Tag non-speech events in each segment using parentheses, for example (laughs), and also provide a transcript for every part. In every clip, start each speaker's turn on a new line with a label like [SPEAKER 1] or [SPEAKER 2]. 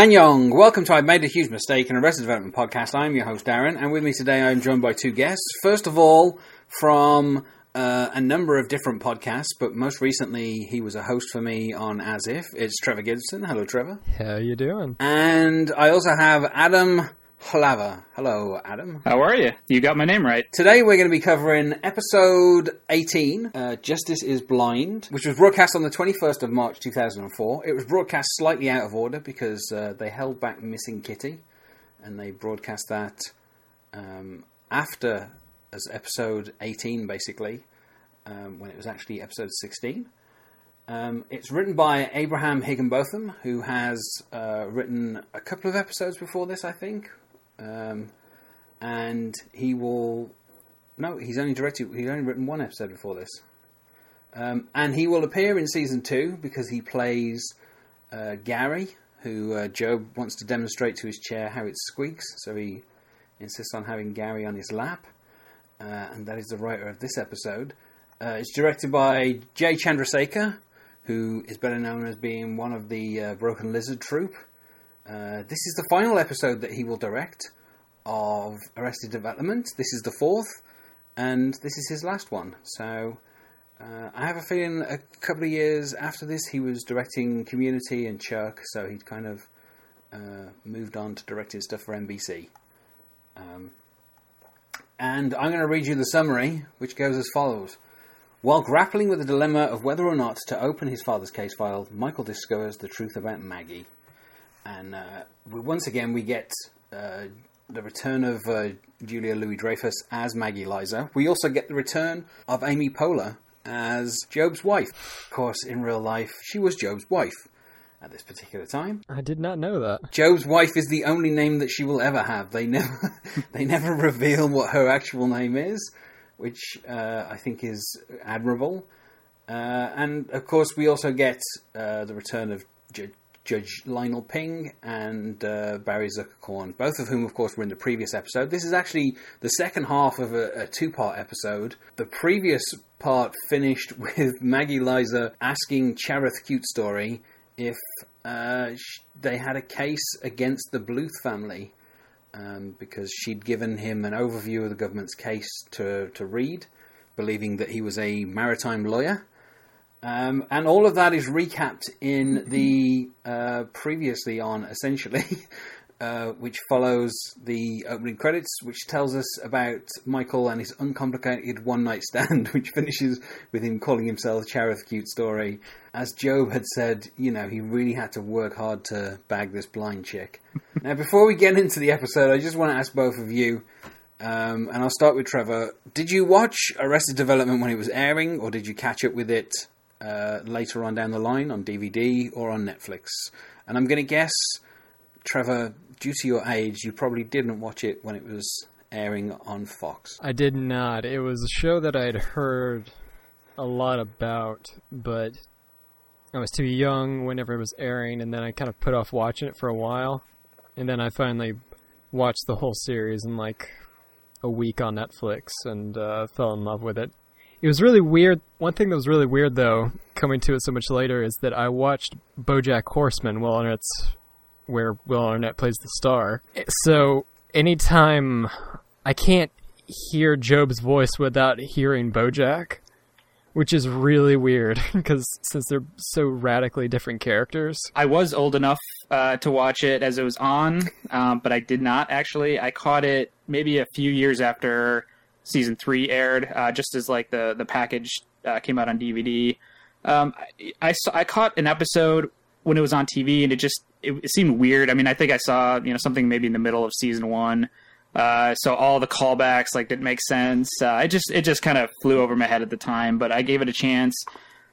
[SPEAKER 1] Annyeong, welcome to I Made a Huge Mistake, an Arrested Development podcast. I'm your host, Darren, and with me today I'm joined by two guests. First of all, from uh, a number of different podcasts, but most recently he was a host for me on As If. It's Trevor Gibson. Hello, Trevor.
[SPEAKER 2] How are you doing?
[SPEAKER 1] And I also have Adam Hlava. Hello, Adam.
[SPEAKER 3] How are you? You got my name right.
[SPEAKER 1] Today we're going to be covering episode 18, uh, Justice is Blind, which was broadcast on the 21st of March 2004. It was broadcast slightly out of order because uh, they held back Missing Kitty, and they broadcast that um, after as episode 18, basically, um, when it was actually episode 16. Um, it's written by Abraham Higginbotham, who has uh, written a couple of episodes before this, I think. Um, and he will. No, he's only directed. He's only written one episode before this. Um, and he will appear in season two because he plays uh, Gary, who uh, GOB wants to demonstrate to his chair how it squeaks. So he insists on having Gary on his lap. Uh, and that is the writer of this episode. Uh, it's directed by Jay Chandrasekhar, who is better known as being one of the uh, Broken Lizard troupe. Uh, this is the final episode that he will direct of Arrested Development. This is the fourth, and this is his last one. So uh, I have a feeling a couple of years after this, he was directing Community and Chuck, so he'd kind of uh, moved on to directing stuff for NBC. Um, and I'm going to read you the summary, which goes as follows. While grappling with the dilemma of whether or not to open his father's case file, Michael discovers the truth about Maggie. And uh, we, once again, we get uh, the return of uh, Julia Louis Dreyfus as Maggie Lizer. We also get the return of Amy Poehler as GOB's wife. Of course, in real life, she was GOB's wife at this particular time.
[SPEAKER 2] I did not know that.
[SPEAKER 1] GOB's wife is the only name that she will ever have. They never, (laughs) they never reveal what her actual name is, which uh, I think is admirable. Uh, and of course, we also get uh, the return of J- Judge Lionel Ping and uh, Barry Zuckerkorn, both of whom, of course, were in the previous episode. This is actually the second half of a, a two part episode. The previous part finished (laughs) with Maggie Lizer asking Chareth Cutestory if uh, sh- they had a case against the Bluth family um, because she'd given him an overview of the government's case to, to read, believing that he was a maritime lawyer. Um, and all of that is recapped in the uh, previously on, essentially, (laughs) uh, which follows the opening credits, which tells us about Michael and his uncomplicated one night stand, (laughs) which finishes with him calling himself Chareth Cutestory. As GOB had said, you know, he really had to work hard to bag this blind chick. (laughs) now, before we get into the episode, I just want to ask both of you. Um, and I'll start with Trevor. Did you watch Arrested Development when it was airing, or did you catch up with it uh, later on down the line on DVD or on Netflix. And I'm going to guess, Trevor, due to your age, you probably didn't watch it when it was airing on Fox.
[SPEAKER 2] I did not. It was a show that I'd heard a lot about, but I was too young whenever it was airing, and then I kind of put off watching it for a while. And then I finally watched the whole series in like a week on Netflix and uh, fell in love with it. It was really weird. One thing that was really weird, though, coming to it so much later, is that I watched BoJack Horseman. Will Arnett's where Will Arnett plays the star. So anytime I can't hear GOB's voice without hearing BoJack, which is really weird (laughs) because since they're so radically different characters.
[SPEAKER 3] I was old enough uh, to watch it as it was on, um, but I did not actually. I caught it maybe a few years after season three aired, uh, just as like the the package uh, came out on DVD. Um, I, I, saw, I caught an episode when it was on TV, and it just it, it, seemed weird. I mean, I think I saw you know something maybe in the middle of season one. Uh, so all the callbacks like didn't make sense. Uh, it just it just kind of flew over my head at the time, but I gave it a chance.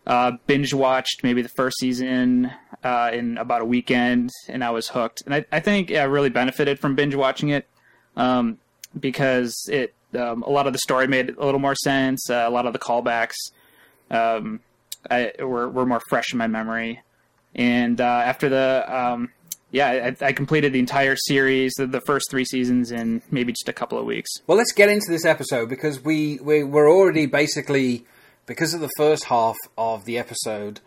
[SPEAKER 3] Uh, binge watched maybe the first season uh, in about a weekend, and I was hooked. And I, I think I really benefited from binge watching it um, because it um, a lot of the story made a little more sense. Uh, a lot of the callbacks um, I, were were more fresh in my memory. And uh, after the um, yeah, I, I, completed the entire series, the, the, first three seasons, in maybe just a couple of weeks.
[SPEAKER 1] Well, let's get into this episode because we, we we're already basically because of the first half of the episode.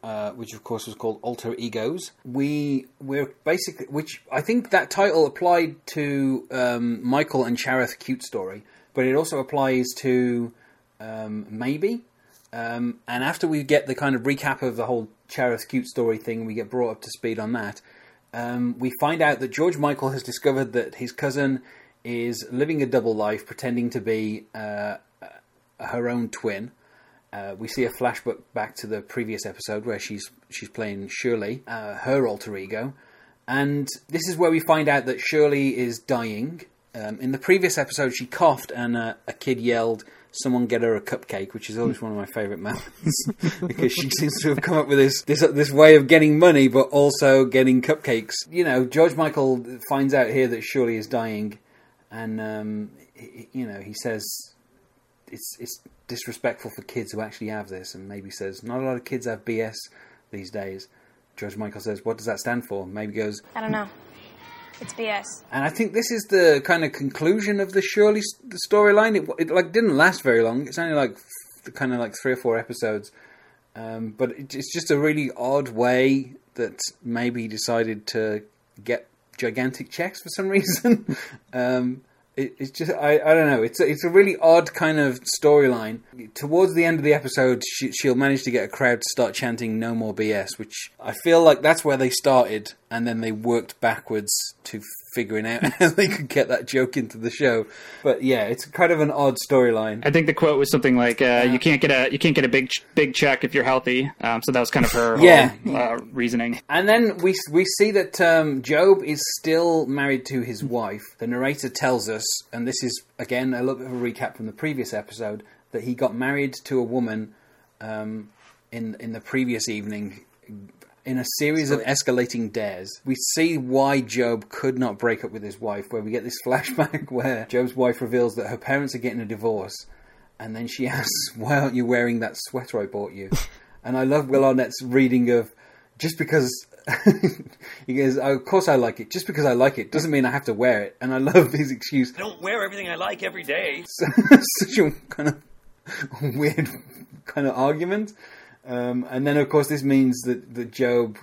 [SPEAKER 1] Uh, which of course was called Alter Egos. We we're basically, which I think that title applied to um, Michael and Chareth Cutestory, but it also applies to um, Maeby. Um, and after we get the kind of recap of the whole Chareth Cutestory thing, we get brought up to speed on that. Um, we find out that George Michael has discovered that his cousin is living a double life, pretending to be uh, her own twin. Uh, we see a flashback back to the previous episode where she's she's playing Shirley, uh, her alter ego, and this is where we find out that Shirley is dying. Um, in the previous episode, she coughed and uh, a kid yelled, "Someone get her a cupcake," which is always one of my favourite moments (laughs) because she seems to have come up with this, this this way of getting money, but also getting cupcakes. You know, George Michael finds out here that Shirley is dying, and um, he, you know he says it's it's disrespectful for kids who actually have this, and Maeby says not a lot of kids have BS these days. George Michael says, "What does that stand for?" Maeby goes,
[SPEAKER 4] I don't know. It's BS.
[SPEAKER 1] and I think this is the kind of conclusion of the Shirley storyline. It, it like didn't last very long. It's only like f- kind of like three or four episodes, um, but it, it's just a really odd way that Maeby decided to get gigantic checks for some (laughs) reason. um, it, it's just I, I don't know. It's a, it's a really odd kind of storyline. Towards the end of the episode, she, she'll manage to get a crowd to start chanting "No more BS," which I feel like that's where they started, and then they worked backwards to figuring out (laughs) how they could get that joke into the show. But yeah, it's kind of an odd storyline.
[SPEAKER 3] I think the quote was something like, uh, "You can't get a you can't get a big big check if you're healthy." Um, so that was kind of her
[SPEAKER 1] Yeah.
[SPEAKER 3] whole, uh, reasoning.
[SPEAKER 1] And then we we see that um, GOB is still married to his wife. The narrator tells us, and this is again a little bit of a recap from the previous episode, that he got married to a woman um, in in the previous evening. In a series of escalating dares, we see why GOB could not break up with his wife. Where we get this (laughs) flashback where GOB's wife reveals that her parents are getting a divorce, and then she (laughs) asks, "Why aren't you wearing that sweater I bought you?" (laughs) And I love Will Arnett's reading of just because he goes, oh, "Of course I like it. Just because I like it doesn't mean I have to wear it." And I love his excuse.
[SPEAKER 5] I don't wear everything I like every day.
[SPEAKER 1] Such a kind of weird kind of argument. Um, and then, of course, this means that that GOB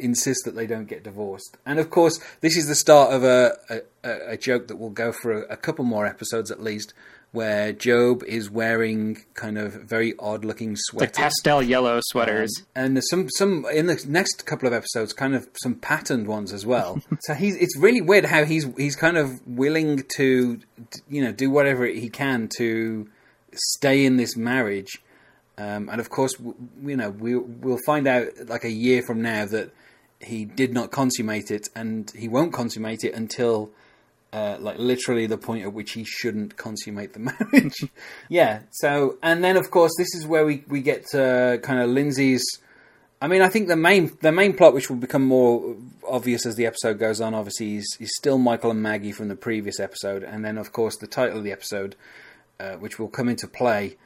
[SPEAKER 1] insists that they don't get divorced. And of course, this is the start of a a, a joke that will go for a, a couple more episodes at least, where GOB is wearing kind of very odd looking sweaters, Like
[SPEAKER 3] pastel yellow sweaters.
[SPEAKER 1] and there's some some in the next couple of episodes, kind of some patterned ones as well. (laughs) so he's it's really weird how he's he's kind of willing to you know do whatever he can to stay in this marriage. Um, and of course, w- you know we we'll find out like a year from now that he did not consummate it, and he won't consummate it until uh, like literally the point at which he shouldn't consummate the (laughs) marriage. yeah. So, and then of course, this is where we we get uh, kind of Lindsay's. I mean, I think the main the main plot, which will become more obvious as the episode goes on, obviously, is, is still Michael and Maggie from the previous episode, and then of course the title of the episode, uh, which will come into play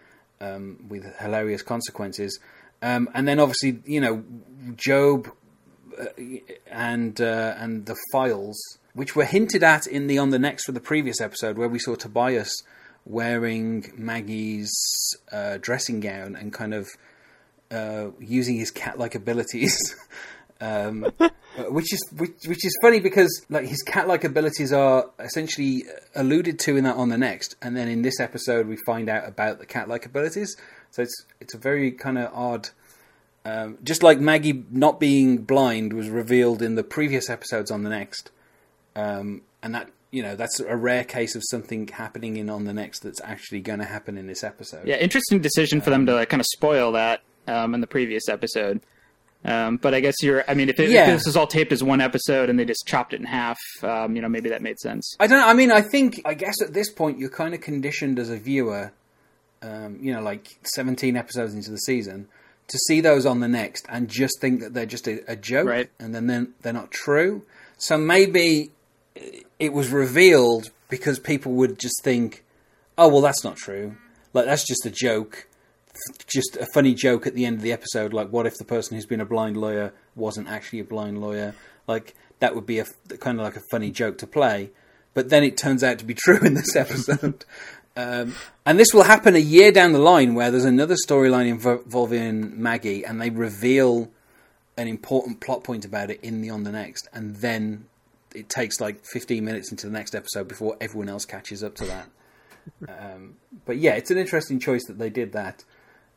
[SPEAKER 1] um, with hilarious consequences, um, and then obviously you know GOB uh, and uh, and the files, which were hinted at in the on the next for the previous episode, where we saw Tobias wearing Maggie's uh, dressing gown and kind of uh, using his cat-like abilities. (laughs) um, (laughs) which is which, which is funny because like his cat-like abilities are essentially alluded to in that on the next, and then in this episode we find out about the cat-like abilities. So it's it's a very kind of odd. Um, just like Maggie not being blind was revealed in the previous episodes on the next, um, and that you know that's a rare case of something happening in on the next that's actually going to happen in this episode.
[SPEAKER 3] Yeah, interesting decision for them to like, kind of spoil that um, in the previous episode. Um, but I guess you're. I mean, if, it,
[SPEAKER 1] Yeah.
[SPEAKER 3] if this is all taped as one episode and they just chopped it in half, um, you know, maybe that made sense.
[SPEAKER 1] I don't. know. I mean, I think. I guess at this point, you're kind of conditioned as a viewer. Um, you know, like 17 episodes into the season, to see those on the next and just think that they're just a, a joke,
[SPEAKER 3] Right.
[SPEAKER 1] and then they're, they're not true. So maybe it was revealed because people would just think, "Oh, well, that's not true. Like that's just a joke." Just a funny joke at the end of the episode, like what if the person who's been a blind lawyer wasn't actually a blind lawyer? Like that would be a kind of like a funny joke to play but then it turns out to be (laughs) true in this episode. Um, and this will happen a year down the line where there's another storyline involving Maggie and they reveal an important plot point about it in the On the Next. And then it takes like 15 minutes into the next episode before everyone else catches up to that. um, but yeah, it's an interesting choice that they did that.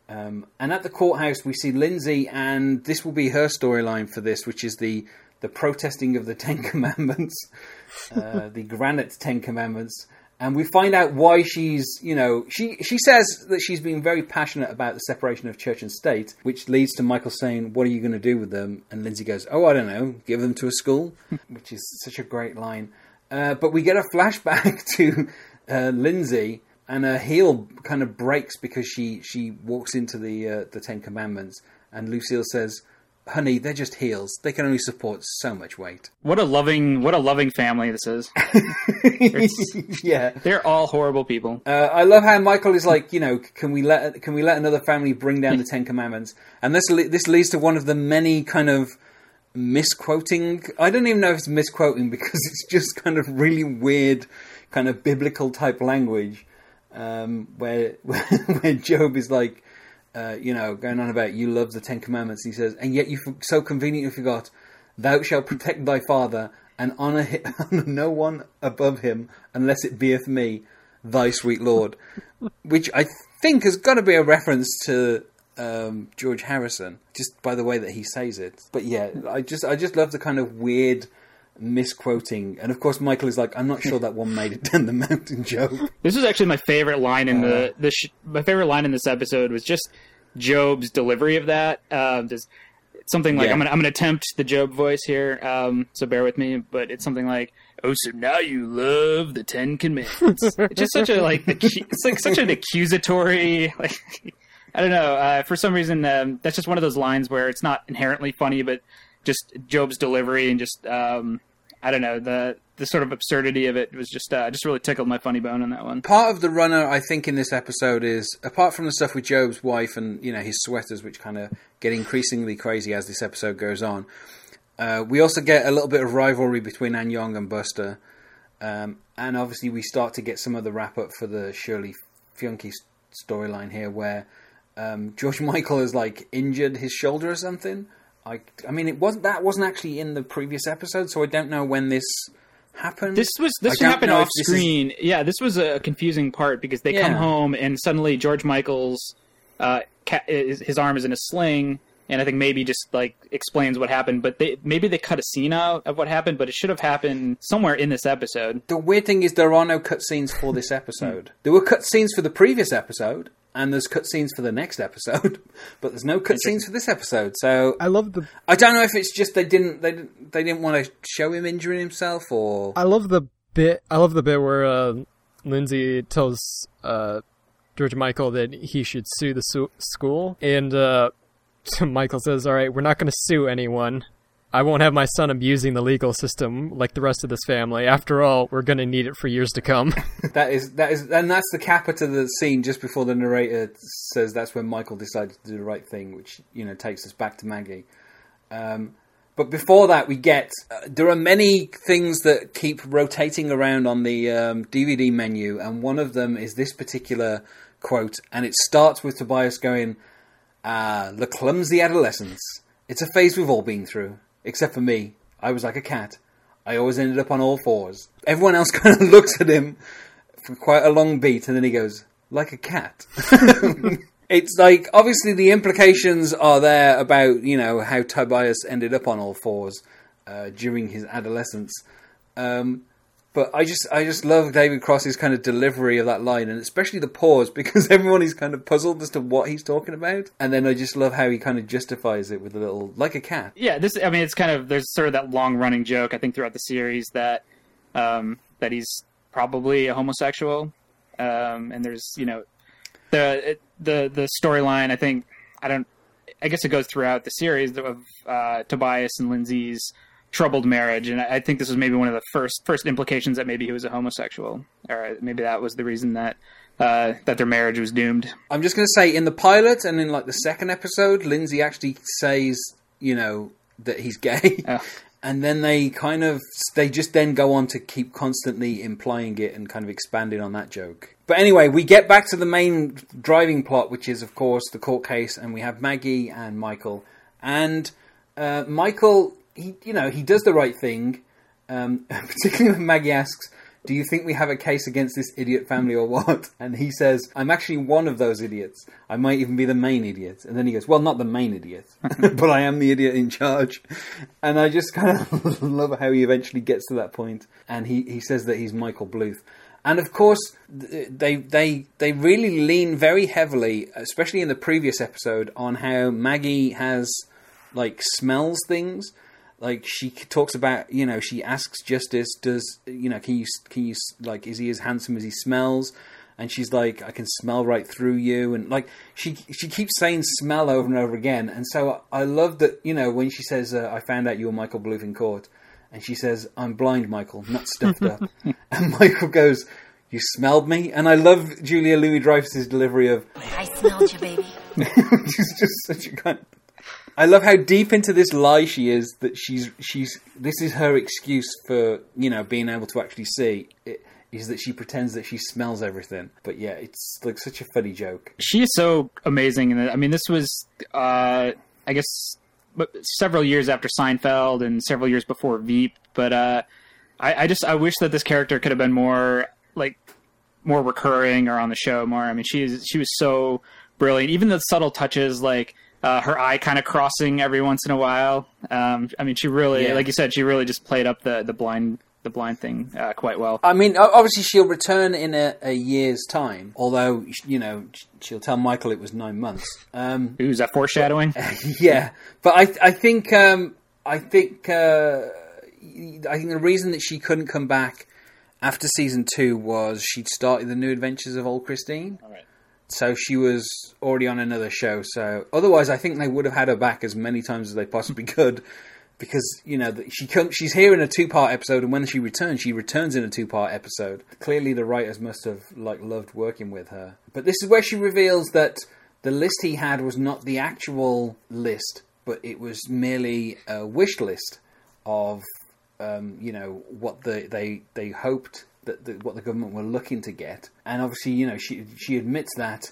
[SPEAKER 1] Um, and at the courthouse, we see Lindsay, and this will be her storyline for this, which is the the protesting of the (laughs) Ten Commandments, uh, the granite Ten Commandments, and we find out why she's, you know, she she says that she's been very passionate about the separation of church and state, which leads to Michael saying, "What are you going to do with them?" And Lindsay goes, "Oh, I don't know, give them to a school," (laughs) which is such a great line. Uh, but we get a flashback (laughs) to uh, Lindsay and her heel kind of breaks because she she walks into the uh, the Ten Commandments, and Lucille says, "Honey, they're just heels. They can only support so much weight."
[SPEAKER 3] What a loving, what a loving family this is. (laughs)
[SPEAKER 1] yeah,
[SPEAKER 3] They're all horrible people.
[SPEAKER 1] uh, I love how Michael is like, you know, can we let can we let another family bring down the Ten Commandments? And this le- this leads to one of the many kind of misquoting. I don't even know if it's misquoting because (laughs) it's just kind of really weird, kind of biblical type language, um, where (laughs) where GOB is like, uh, you know, going on about you love the Ten Commandments. He says, and yet you so conveniently forgot, thou shalt protect thy father and honor, hi- (laughs) honor no one above him unless it beeth me, thy sweet Lord, (laughs) which I think has got to be a reference to um, George Harrison, just by the way that he says it. But yeah, I just I just love the kind of weird misquoting, and of course Michael is like, I'm not sure that one made it down the mountain, GOB.
[SPEAKER 3] This was actually my favorite line in the the sh- my favorite line in this episode was just GOB's delivery of that. Um, just something like
[SPEAKER 1] Yeah.
[SPEAKER 3] I'm gonna I'm gonna attempt the GOB voice here, um, so bear with me. But it's something like, "Oh, so now you love the Ten Commandments." (laughs) it's just such a like acu- it's like such an accusatory like. (laughs) I don't know. Uh, for some reason, um, that's just one of those lines where it's not inherently funny, but just GOB's delivery and just um, I don't know the the sort of absurdity of it was just uh, just really tickled my funny bone on that one.
[SPEAKER 1] Part of the runner, I think, in this episode is apart from the stuff with GOB's wife and you know his sweaters, which kind of get increasingly crazy as this episode goes on. Uh, we also get a little bit of rivalry between Annyong and Buster, um, and obviously we start to get some of the wrap up for the Shirley Fünke storyline here, where um, George (laughs) Michael has like injured his shoulder or something. I, I mean, it wasn't that wasn't actually in the previous episode, so I don't know when this happened.
[SPEAKER 3] This was this happened off
[SPEAKER 1] this is-
[SPEAKER 3] screen. Yeah, this was a confusing part because they come home and suddenly George Michael's uh, ca- his arm is in a sling, and I think maybe just like explains what happened. But they maybe they cut a scene out of what happened, but it should have happened somewhere in this episode.
[SPEAKER 1] The weird thing is there are no cutscenes for this episode. there were cutscenes for the previous episode, and there's cutscenes for the next episode, (laughs) but there's no cutscenes for this episode. So
[SPEAKER 2] I love the
[SPEAKER 1] I don't know if it's just they didn't they didn't, they didn't want to show him injuring himself, or
[SPEAKER 2] I love the bit. I love the bit where uh, Lindsay tells uh, George Michael that he should sue the su- school, and uh, (laughs) Michael says, "All right, we're not going to sue anyone. I won't have my son abusing the legal system like the rest of this family. After all, we're going to need it for years to come." (laughs)
[SPEAKER 1] that is that is and that's the capper to the scene just before the narrator says that's when Michael decided to do the right thing, which you know takes us back to Maggie. Um, but before that, we get uh, there are many things that keep rotating around on the um, DVD menu, and one of them is this particular quote, and it starts with Tobias going, "Ah, the clumsy adolescence. It's a phase we've all been through, except for me. I was like a cat. I always ended up on all fours. Everyone else (laughs) kind of looks at him for quite a long beat, and then he goes, like a cat. (laughs) it's like, obviously, the implications are there about, you know, how Tobias ended up on all fours uh, during his adolescence. Um, but I just, I just love David Cross's kind of delivery of that line, and especially the pause (laughs) because everyone is kind of puzzled as to what he's talking about. And then I just love how he kind of justifies it with a little, like a cat.
[SPEAKER 3] Yeah, this. I mean, it's kind of there's sort of that long running joke I think throughout the series that um, that he's probably a homosexual, um, and there's you know the the the storyline. I think I don't. I guess it goes throughout the series of uh, Tobias and Lindsay's troubled marriage, and I think this was maybe one of the first first implications that maybe he was a homosexual, or maybe that was the reason that uh, that their marriage was doomed.
[SPEAKER 1] I'm just going to say in the pilot and in like the second episode, Lindsay actually says, you know, that he's (laughs) gay.
[SPEAKER 3] Oh.
[SPEAKER 1] And then they kind of they just then go on to keep constantly implying it and kind of expanding on that joke. But anyway, we get back to the main driving plot, which is of course the court case, and we have Maggie and Michael. And uh, Michael, he you know he does the right thing, um, (laughs) particularly when Maggie asks, "Do you think we have a case against this idiot family or what?" (laughs) And he says, "I'm actually one of those idiots. I might even be the main idiot." And then he goes, "Well, not the main idiot, (laughs) but I am the idiot in charge." And I just kind of love how he eventually gets to that point, and he he says that he's Michael Bluth. And of course, they they they really lean very heavily, especially in the previous episode, on how Maggie has like smells things. Like she talks about, you know, she asks Justice, "Does you know? Can you can you like? Is he as handsome as he smells?" And she's like, "I can smell right through you." And like she she keeps saying "smell" over and over again. And so I love that, you know, when she says, uh, "I found out you were Michael Bluth in court," and she says, "I'm blind, Michael, not stuffed up." (laughs) and Michael goes, "You smelled me," and I love Julia Louis Dreyfus's delivery of
[SPEAKER 6] I smelled you, baby. (laughs)
[SPEAKER 1] she's just such a kind. I love how deep into this lie she is. That she's she's this is her excuse for you know being able to actually see. It, is that she pretends that she smells everything. But yeah, it's like such a funny joke.
[SPEAKER 3] She is so amazing. And I mean, this was, uh, I guess, several years after Seinfeld and several years before Veep. But uh, I, I just I wish that this character could have been more like more recurring or on the show more. I mean, she is she was so brilliant. Even the subtle touches like. Uh, her eye kind of crossing every once in a while. Um, I mean, she really,
[SPEAKER 1] Yeah.
[SPEAKER 3] like you said, she really just played up the, the blind the blind thing uh, quite well.
[SPEAKER 1] I mean, obviously she'll return in a, a year's time. Although you know she'll tell Michael it was nine months. Um,
[SPEAKER 3] Ooh, is that foreshadowing? (laughs)
[SPEAKER 1] yeah, but I I think um, I think uh, I think the reason that she couldn't come back after season two was she'd started the New Adventures of Old Christine.
[SPEAKER 3] All right.
[SPEAKER 1] So she was already on another show. So otherwise, I think they would have had her back as many times as they possibly (laughs) could, because you know she she's here in a two part episode, and when she returns, she returns in a two part episode. Clearly, the writers must have like loved working with her. But this is where she reveals that the list he had was not the actual list, but it was merely a wish list of um, you know what the, they they hoped that what the government were looking to get, and obviously you know she she admits that,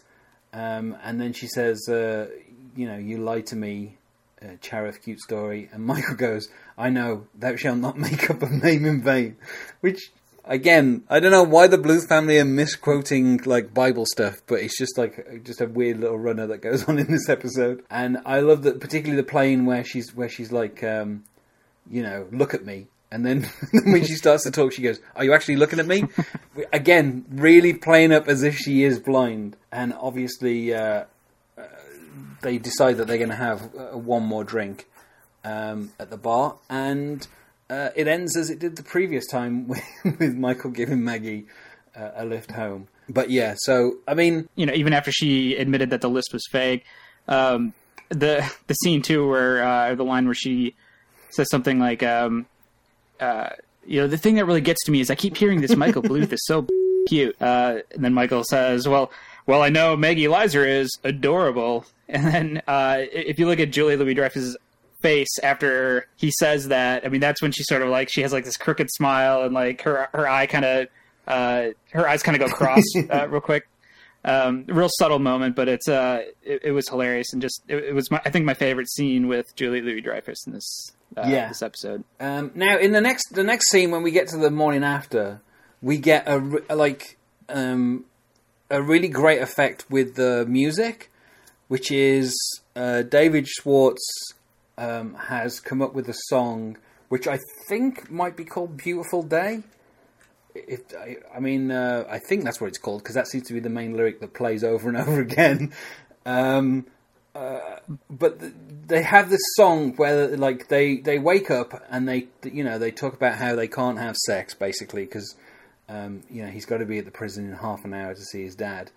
[SPEAKER 1] um, and then she says, uh, you know, you lied to me, uh, Chareth, cute story, and (laughs) Michael goes, I know thou shalt not (laughs) make up a name in vain, which. Again, I don't know why the Bluth family are misquoting like Bible stuff, but it's just like just a weird little runner that goes (laughs) on in this episode. And I love that, particularly the plane where she's where she's like, um, you know, look at me. And (laughs) then when she starts to talk, she goes, Are you actually looking at me? (laughs) Again, really playing up as if she is blind. And obviously, uh, uh, they decide that they're going to have uh, one more drink um, at the bar. And uh, it ends as it did the previous time (laughs) with, with Michael giving Maggie uh, a lift home. But yeah, so, I mean,
[SPEAKER 3] you know, even after she admitted that the list was fake, um, the the scene too, where uh, the line where she says something like, um, uh, "You know, the thing that really gets to me is I keep hearing this Michael Bluth is so (laughs) cute," uh, and then Michael says, "Well, well, I know Maggie Lizer is adorable," (laughs) and then uh, if you look at Julie Louis Dreyfus's face after he says that, I mean, that's when she sort of like she has like this crooked smile and like her her eye kind of uh, her eyes kind of go cross (laughs) uh, real quick. Um, real subtle moment, but it's uh, it, it was hilarious and just it, it was my, I think my favorite scene with Julie Louis Dreyfus in this uh,
[SPEAKER 1] Yeah.
[SPEAKER 3] this episode.
[SPEAKER 1] Um, now, in the next the next scene, when we get to the morning after, we get a re- like um, a really great effect with the music, which is uh, David Schwartz um, has come up with a song which I think might be called "Beautiful Day." If I, I mean, uh, I think that's what it's called because that seems to be the main lyric that plays over and (laughs) over again. Um, but they have this song where like they they wake up and they you know they talk about how they can't have sex basically because um, you know he's got to be at the prison in half an hour to see his dad.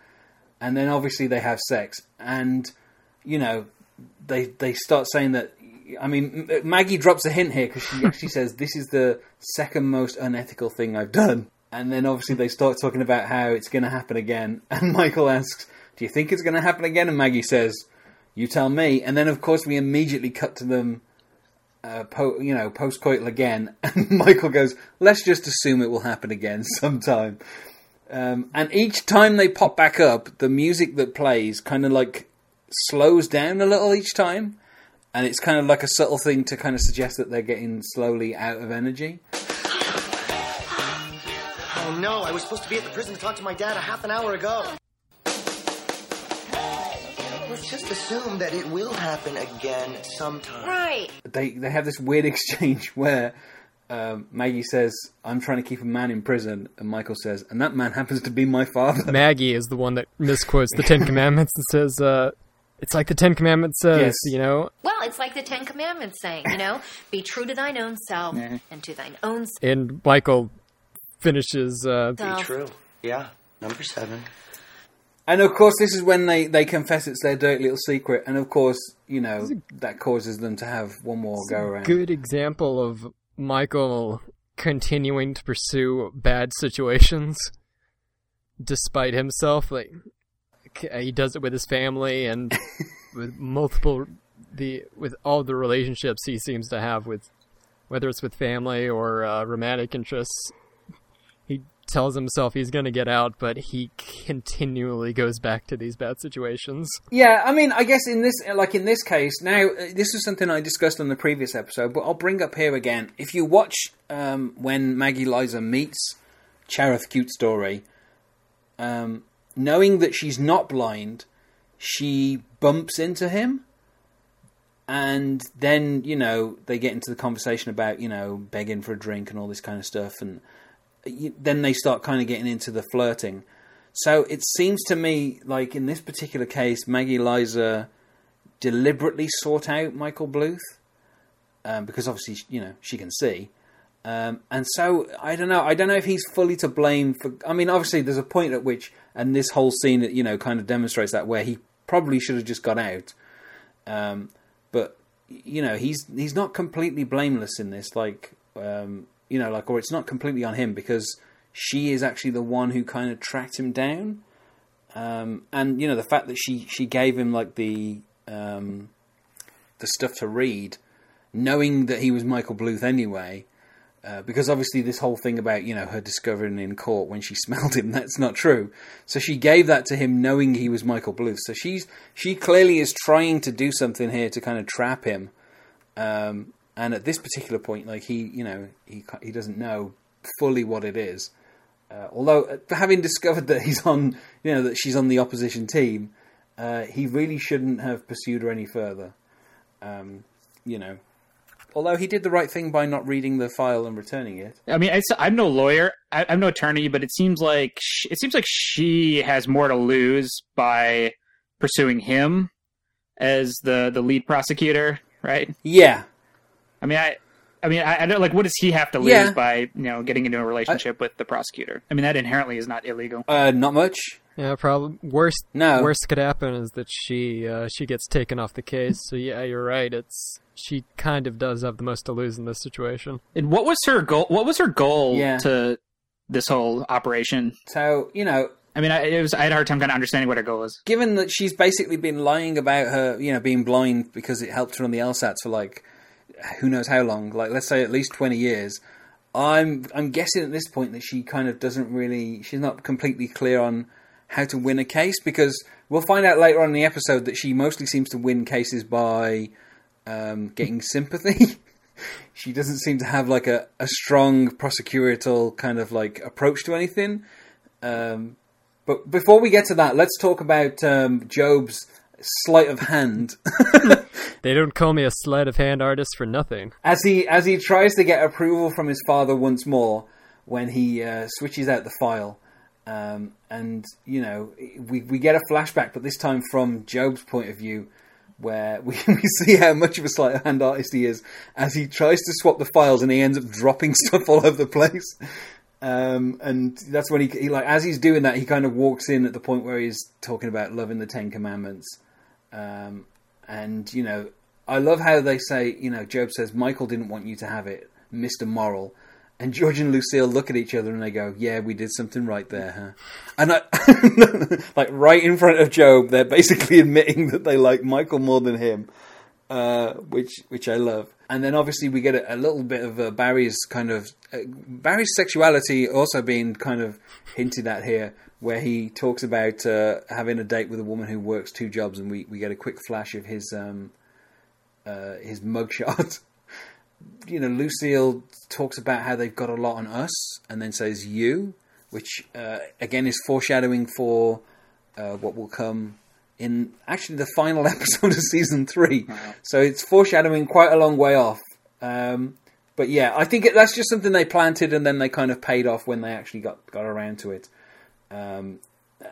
[SPEAKER 1] And then obviously they have sex. And you know they they start saying that I mean Maggie drops a hint here because she actually (laughs) says this is the second most unethical thing I've done. And then obviously they start talking about how it's going to happen again. (laughs) And Michael asks do you think it's going to happen again? And Maggie says you tell me. And then, of course, we immediately cut to them uh, po- you know, post coital again, (laughs) and Michael goes, "Let's just assume it will happen again (laughs) sometime." Um, and each time they pop back up, the music that plays kind of like slows down a little each time, and it's kind of like a subtle thing to kind of suggest that they're getting slowly out of energy.
[SPEAKER 6] Oh no, I was supposed to be at the prison to talk to my dad a half an hour ago. Let's just assume that it will happen again sometime.
[SPEAKER 7] Right.
[SPEAKER 1] They they have this weird (laughs) exchange where. Um, Maggie says, "I'm trying to keep a man in prison," and Michael says, "And that man happens to be my father."
[SPEAKER 2] Maggie is the one that misquotes the Ten (laughs) Commandments and says, uh, "It's like the Ten Commandments says,"
[SPEAKER 1] Yes.
[SPEAKER 2] you know.
[SPEAKER 7] Well, it's like the Ten Commandments saying, you know, be true to thine own self
[SPEAKER 3] Yeah.
[SPEAKER 7] and to thine own
[SPEAKER 2] And Michael finishes. Uh,
[SPEAKER 6] Be true. Yeah, number seven.
[SPEAKER 1] And of course, this is when they, they confess it's their dirty little secret, and of course, you know that causes them to have one more go around.
[SPEAKER 2] good example of Michael continuing to pursue bad situations despite himself. Like he does it with his family and (laughs) with multiple the with all the relationships he seems to have with whether it's with family or uh, romantic interests. He tells himself he's going to get out, but he continually goes back to these bad situations.
[SPEAKER 1] Yeah, I mean, I guess in this, like in this case, now uh, this is something I discussed on the previous episode, but I'll bring up here again. If you watch um, when Maggie Lizer meets Chareth Cutestory, um, knowing that she's not blind, she bumps into him, and then you know they get into the conversation about you know begging for a drink and all this kind of stuff, and then they start kind of getting into the flirting. So it seems to me like in this particular case, Maggie Lizer deliberately sought out Michael Bluth um, because obviously you know she can see, um, and so I don't know. I don't know if he's fully to blame for. I mean, obviously there's a point at which, and this whole scene you know kind of demonstrates that where he probably should have just got out. Um, but you know he's he's not completely blameless in this. Like um, you know, like or it's not completely on him because she is actually the one who kind of tracked him down. Um, and you know the fact that she she gave him like the um, the stuff to read, knowing that he was Michael Bluth anyway. Uh, because obviously this whole thing about you know her discovering in court when she (laughs) smelled him that's not true. So she gave that to him knowing he was Michael Bluth. So she's she clearly is trying to do something here to kind of trap him. Um, and at this particular point, like he you know he he doesn't know fully what it is. Uh, although uh, having discovered that he's on you know that she's on the opposition team, uh, he really shouldn't have pursued her any further. Um, you know, although he did the right thing by not reading the file and returning it.
[SPEAKER 3] I mean, I, am no lawyer, I, I'm no attorney, but it seems like sh it seems like she has more to lose by pursuing him as the the lead prosecutor, right?
[SPEAKER 1] Yeah,
[SPEAKER 3] I mean, I. I mean, I, I don't like. What does he have to lose
[SPEAKER 1] Yeah.
[SPEAKER 3] by you know getting into a relationship with the prosecutor? I mean, that inherently is not illegal.
[SPEAKER 1] uh, not much.
[SPEAKER 2] Yeah, probably worst.
[SPEAKER 1] No.
[SPEAKER 2] worst could happen is that she uh, she gets taken off the case. So yeah, you're right. It's she kind of does have the most to lose in this situation.
[SPEAKER 3] And what was her goal? What was her goal
[SPEAKER 1] Yeah.
[SPEAKER 3] to this whole operation?
[SPEAKER 1] So you know,
[SPEAKER 3] I mean, I, it was I had a hard time kind of understanding what her goal was.
[SPEAKER 1] given that she's basically been lying about her, you know, being blind because it helped her on the LSATs for like who knows how long, like let's say at least twenty years. I'm I'm guessing at this point that she kind of doesn't really she's not completely clear on how to win a case because we'll find out later on in the episode that she mostly seems to win cases by um, getting (laughs) sympathy. (laughs) she doesn't seem to have like a, a strong prosecutorial kind of like approach to anything. Um, but before we get to that, let's talk about um, Job's sleight of hand (laughs)
[SPEAKER 2] They don't call me a sleight of hand artist for nothing.
[SPEAKER 1] as he as he tries to get approval from his father once more when he uh, switches out the file. Um, and you know we we get a flashback, but this time from GOB's point of view, where we, (laughs) we see how much of a sleight of hand artist he is as he tries to swap the files and he ends up dropping (laughs) stuff all over the place. Um, and that's when he, he like as he's doing that, he kind of walks in at the point where he's talking about loving the Ten Commandments. Um, and you know, I love how they say, you know, GOB says Michael didn't want you to have it, Mister Moral. And George and Lucille look at each other and they go, "Yeah, we did something right there, huh?" And I, (laughs) like right in front of GOB, they're basically (laughs) admitting that they like Michael more than him. uh, which which I love. And then obviously we get a, a little bit of uh, Barry's kind of uh, Barry's sexuality also being kind of hinted at here, where he talks about uh, having a date with a woman who works two jobs, and we, we get a quick flash of his um, uh, his (laughs) mugshot. you know, Lucille talks about how they've got a lot on us, and then says you, which uh, again is foreshadowing for uh, what will come in actually the final (laughs) episode of season three. So it's foreshadowing quite a long way off. Um, but yeah, I think it, that's just something they planted, and then they kind of paid off when they actually got got around to it. Um,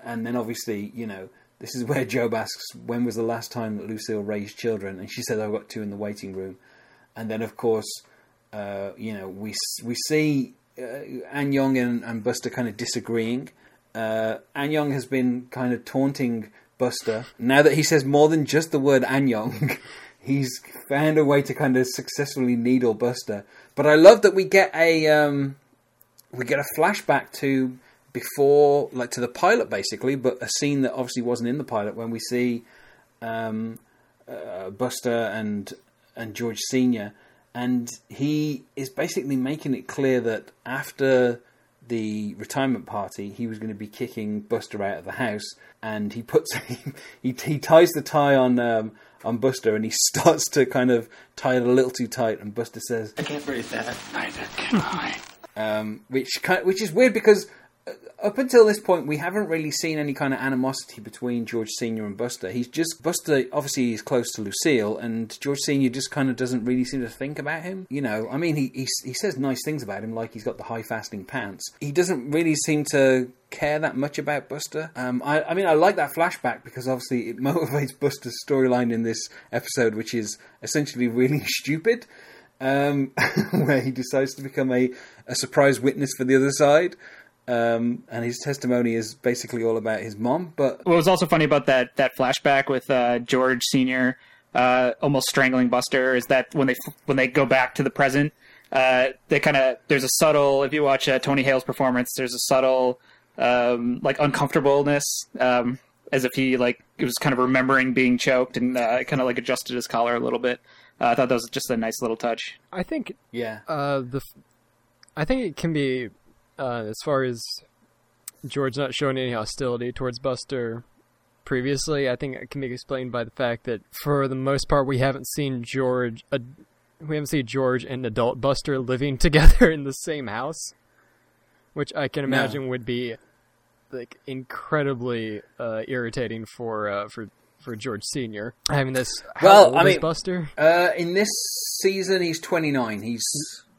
[SPEAKER 1] and then obviously, you know, this is where GOB asks, when was the last time that Lucille raised children? And she said, I've got two in the waiting room. And then, of course, uh, you know, we we see uh, Annyong and, and Buster kind of disagreeing. Uh, Annyong has been kind of taunting Buster. Now that he says more than just the word Annyong, (laughs) he's found a way to kind of successfully needle Buster. But I love that we get a um, we get a flashback to before, like to the pilot, basically, but a scene that obviously wasn't in the pilot when we see um, uh, Buster and and George Senior, and he is basically making it clear that after the retirement party, he was going to be kicking Buster out of the house, and he puts (laughs) he he ties the tie on. Um, on Buster, and he (laughs) starts to kind of tie it a little too tight, and Buster says,
[SPEAKER 5] I can't breathe that. Neither can I.
[SPEAKER 1] um, which ki- which is weird because up until this point we haven't really seen any kind of animosity between George Senior and Buster. He's just Buster obviously is close to Lucille, and George Senior just kind of doesn't really seem to think about him. You know, I mean, he he, he says nice things about him, like he's got the high fasting pants. He doesn't really seem to care that much about Buster. Um, I, I mean, I like that flashback because obviously it (laughs) motivates Buster's storyline in this episode, which is essentially really (laughs) stupid um, (laughs) where he decides to become a, a surprise witness for the other side. Um, and his testimony is basically all about his mom. But
[SPEAKER 3] What was also funny about that that flashback with uh, George Senior uh, almost strangling Buster is that when they when they go back to the present, uh, they kind of there's a subtle. If you watch uh, Tony Hale's performance, there's a subtle um, like uncomfortableness, um, as if he like it was kind of remembering being choked and uh, kind of like adjusted his collar a little bit. Uh, I thought that was just a nice little touch.
[SPEAKER 2] I think
[SPEAKER 1] yeah,
[SPEAKER 2] uh, the f- I think it can be uh, as far as George not showing any hostility towards Buster previously. I think it can be explained by the fact that for the most part we haven't seen George. Uh, we haven't seen George and adult Buster living (laughs) together in the same house, which I can imagine would be like incredibly uh, irritating for uh, for for George Senior having this. How
[SPEAKER 1] Well,
[SPEAKER 2] old
[SPEAKER 1] I
[SPEAKER 2] is
[SPEAKER 1] mean-
[SPEAKER 2] Buster.
[SPEAKER 1] uh, in this season he's 29. He's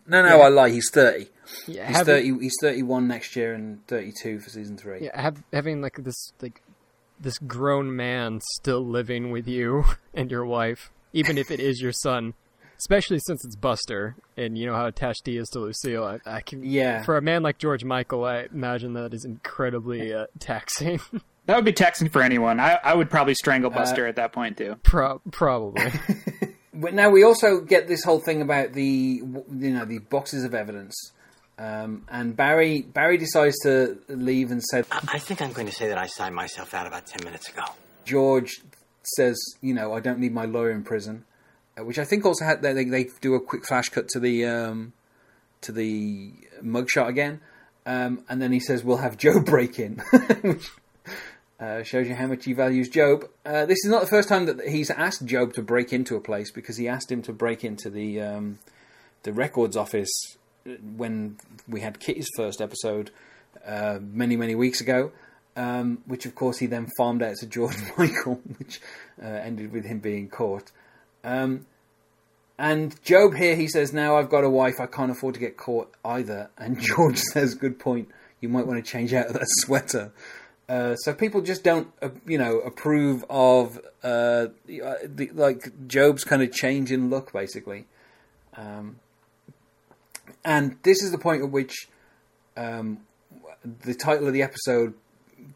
[SPEAKER 1] no, no, I lie. He's 30.
[SPEAKER 2] Yeah,
[SPEAKER 1] He's
[SPEAKER 2] having-
[SPEAKER 1] 30. He's 31 next year and 32 for season three.
[SPEAKER 2] Yeah, have, having like this like this grown man still living with you (laughs) and your wife, even if it is your son, especially since it's Buster, and you know how attached he is to Lucille. I, I can,
[SPEAKER 1] Yeah.
[SPEAKER 2] For a man like George Michael, I imagine that is incredibly uh, taxing. (laughs)
[SPEAKER 3] That would be taxing for anyone. I, I would probably strangle Buster at that point too.
[SPEAKER 2] Pro- probably. (laughs)
[SPEAKER 1] But now we also get this whole thing about the you know the boxes of evidence. Um, and Barry Barry decides to leave and said
[SPEAKER 5] I, I think I'm going to say that I signed myself out about 10 minutes ago.
[SPEAKER 1] George says, you know, I don't need my lawyer in prison, uh, which I think also had they, they do a quick flash cut to the um, to the mugshot again, um, and then he says, "We'll have Joe break in," (laughs) which uh, shows you how much he values GOB. Uh, this is not the first time that he's asked GOB to break into a place because he asked him to break into the um, the records office when we had Kitty's first episode uh, many many weeks ago. Um, which of course he then farmed out to George (laughs) Michael, which uh, ended with him being caught. Um, and GOB here, he says, "Now I've got a wife, I can't afford to get caught either." And (laughs) George says, "Good point. You might want to change out of that sweater." Uh, so people just don't, uh, you know, approve of uh, the, uh, like GOB's kind of change in look, basically. Um, and this is the point at which um, the title of the episode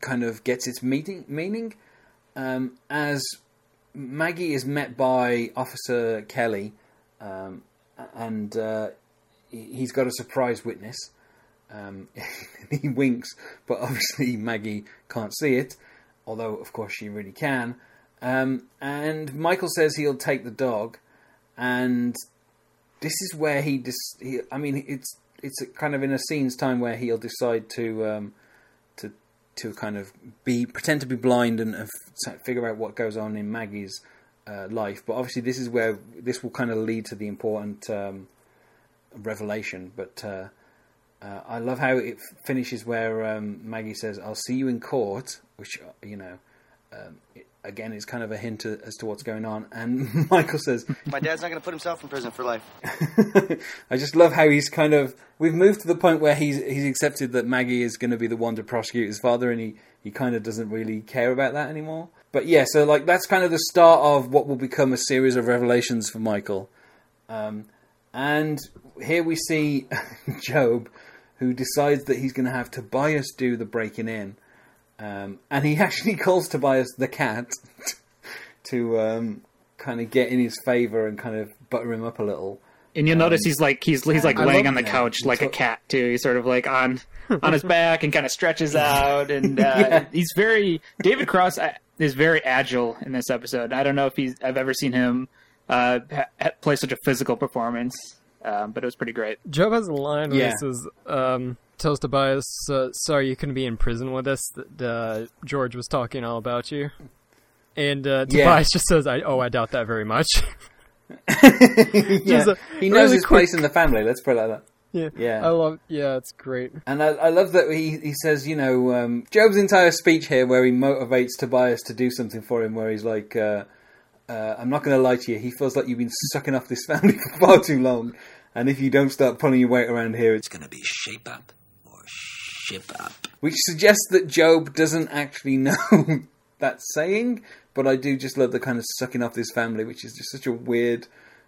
[SPEAKER 1] kind of gets its meaning. Meaning, um, as Maggie is met by Officer Kelly, um, and uh, he's got a surprise witness. Um, (laughs) he winks, but obviously Maggie can't see it, although of course she really can. Um, and Michael says he'll take the dog, and this is where he dis- he, I mean, it's it's kind of in a scene's time where he'll decide to um, to to kind of be pretend to be blind and, figure out what goes on in Maggie's uh, life. But obviously, this is where this will kind of lead to the important um, revelation. But uh, uh, I love how it finishes where um, Maggie says, "I'll see you in court," which uh, you know. Um, it, again, is kind of a hint as to what's going on. And (laughs) Michael says,
[SPEAKER 8] My dad's not going to put himself in prison for life. (laughs)
[SPEAKER 1] I just love how he's kind of. We've moved to the point where he's he's accepted that Maggie is going to be the one to prosecute his father, and he he kind of doesn't really care about that anymore. But yeah, so like that's kind of the start of what will become a series of revelations for Michael. Um, and here we see (laughs) GOB, who decides that he's going to have Tobias do the breaking in. Um, and he (laughs) actually calls Tobias the cat (laughs) to um, kind of get in his favor and kind of butter him up a little.
[SPEAKER 3] And you'll notice he's like he's he's like
[SPEAKER 1] I
[SPEAKER 3] laying on the
[SPEAKER 1] that.
[SPEAKER 3] couch
[SPEAKER 1] He
[SPEAKER 3] like a cat too. He's sort of like on (laughs) on his back and kind of stretches out, and uh,
[SPEAKER 1] Yeah.
[SPEAKER 3] he's very David Cross uh, is very agile in this episode. I don't know if he's I've ever seen him uh, ha- ha- play such a physical performance, um, but it was pretty great.
[SPEAKER 2] GOB has a line where
[SPEAKER 1] Yeah.
[SPEAKER 2] he says, um, tells Tobias, uh, sorry you couldn't be in prison with us, that uh, George was talking all about you. And uh,
[SPEAKER 1] Yeah.
[SPEAKER 2] Tobias just says, I, oh, I doubt that very much. (laughs) (laughs)
[SPEAKER 1] yeah.
[SPEAKER 2] a
[SPEAKER 1] he knows
[SPEAKER 2] really
[SPEAKER 1] his
[SPEAKER 2] quick-
[SPEAKER 1] place in the family. Let's put it like that.
[SPEAKER 2] yeah.
[SPEAKER 1] Yeah.
[SPEAKER 2] I love, yeah, it's great.
[SPEAKER 1] And I, I love that he, he says, you know, um, GOB's entire speech here where he motivates Tobias to do something for him, where he's like, uh, uh, I'm not going to lie to you, he feels like you've been sucking off this family (laughs) for far too long. And if you don't start pulling your weight around here, it's
[SPEAKER 5] It's gonna be shape up or ship up.
[SPEAKER 1] which suggests that GOB doesn't actually (laughs) know that saying, but I do just love the kind of sucking off this family, which is just such a weird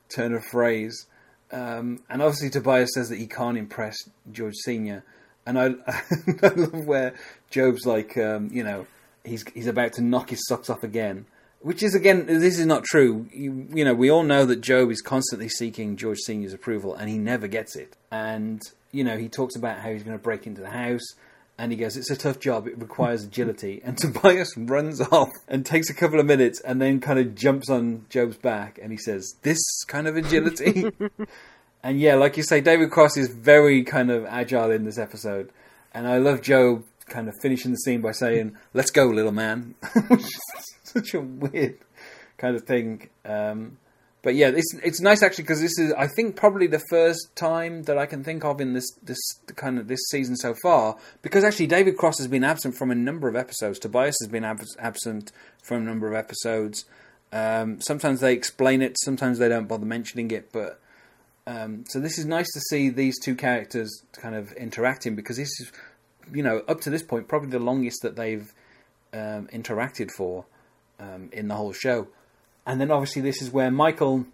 [SPEAKER 1] turn of phrase. Um, and obviously, Tobias says that he can't impress George Senior, and I, (laughs) I love where GOB's like, um, you know, he's he's about to knock his socks off again. Which is again, this is not true. You, you know, we all know that GOB is constantly seeking George Senior's approval, and he never gets it. And you know, he talks about how he's going to break into the house, and he goes, "It's a tough job. It requires agility." (laughs) And Tobias runs (laughs) off and takes a couple of minutes, and then kind of jumps on GOB's back, and he says, "This kind of agility." (laughs) and yeah, like you say, David Cross is very kind of agile in this episode, and I love GOB kind of finishing the scene by saying, "Let's go, little man." Such a weird kind of thing. Um, but yeah, it's it's nice actually because this is I think probably the first time that I can think of in this this kind of this season so far because actually David Cross has been absent from a number of episodes. Tobias has been ab- absent from a number of episodes. Um, sometimes they explain it, sometimes they don't bother mentioning it. But um, so this is nice to see these two characters kind of interacting because this is you know up to this point probably the longest that they've um, interacted for um, in the whole show. And then obviously this is where Michael,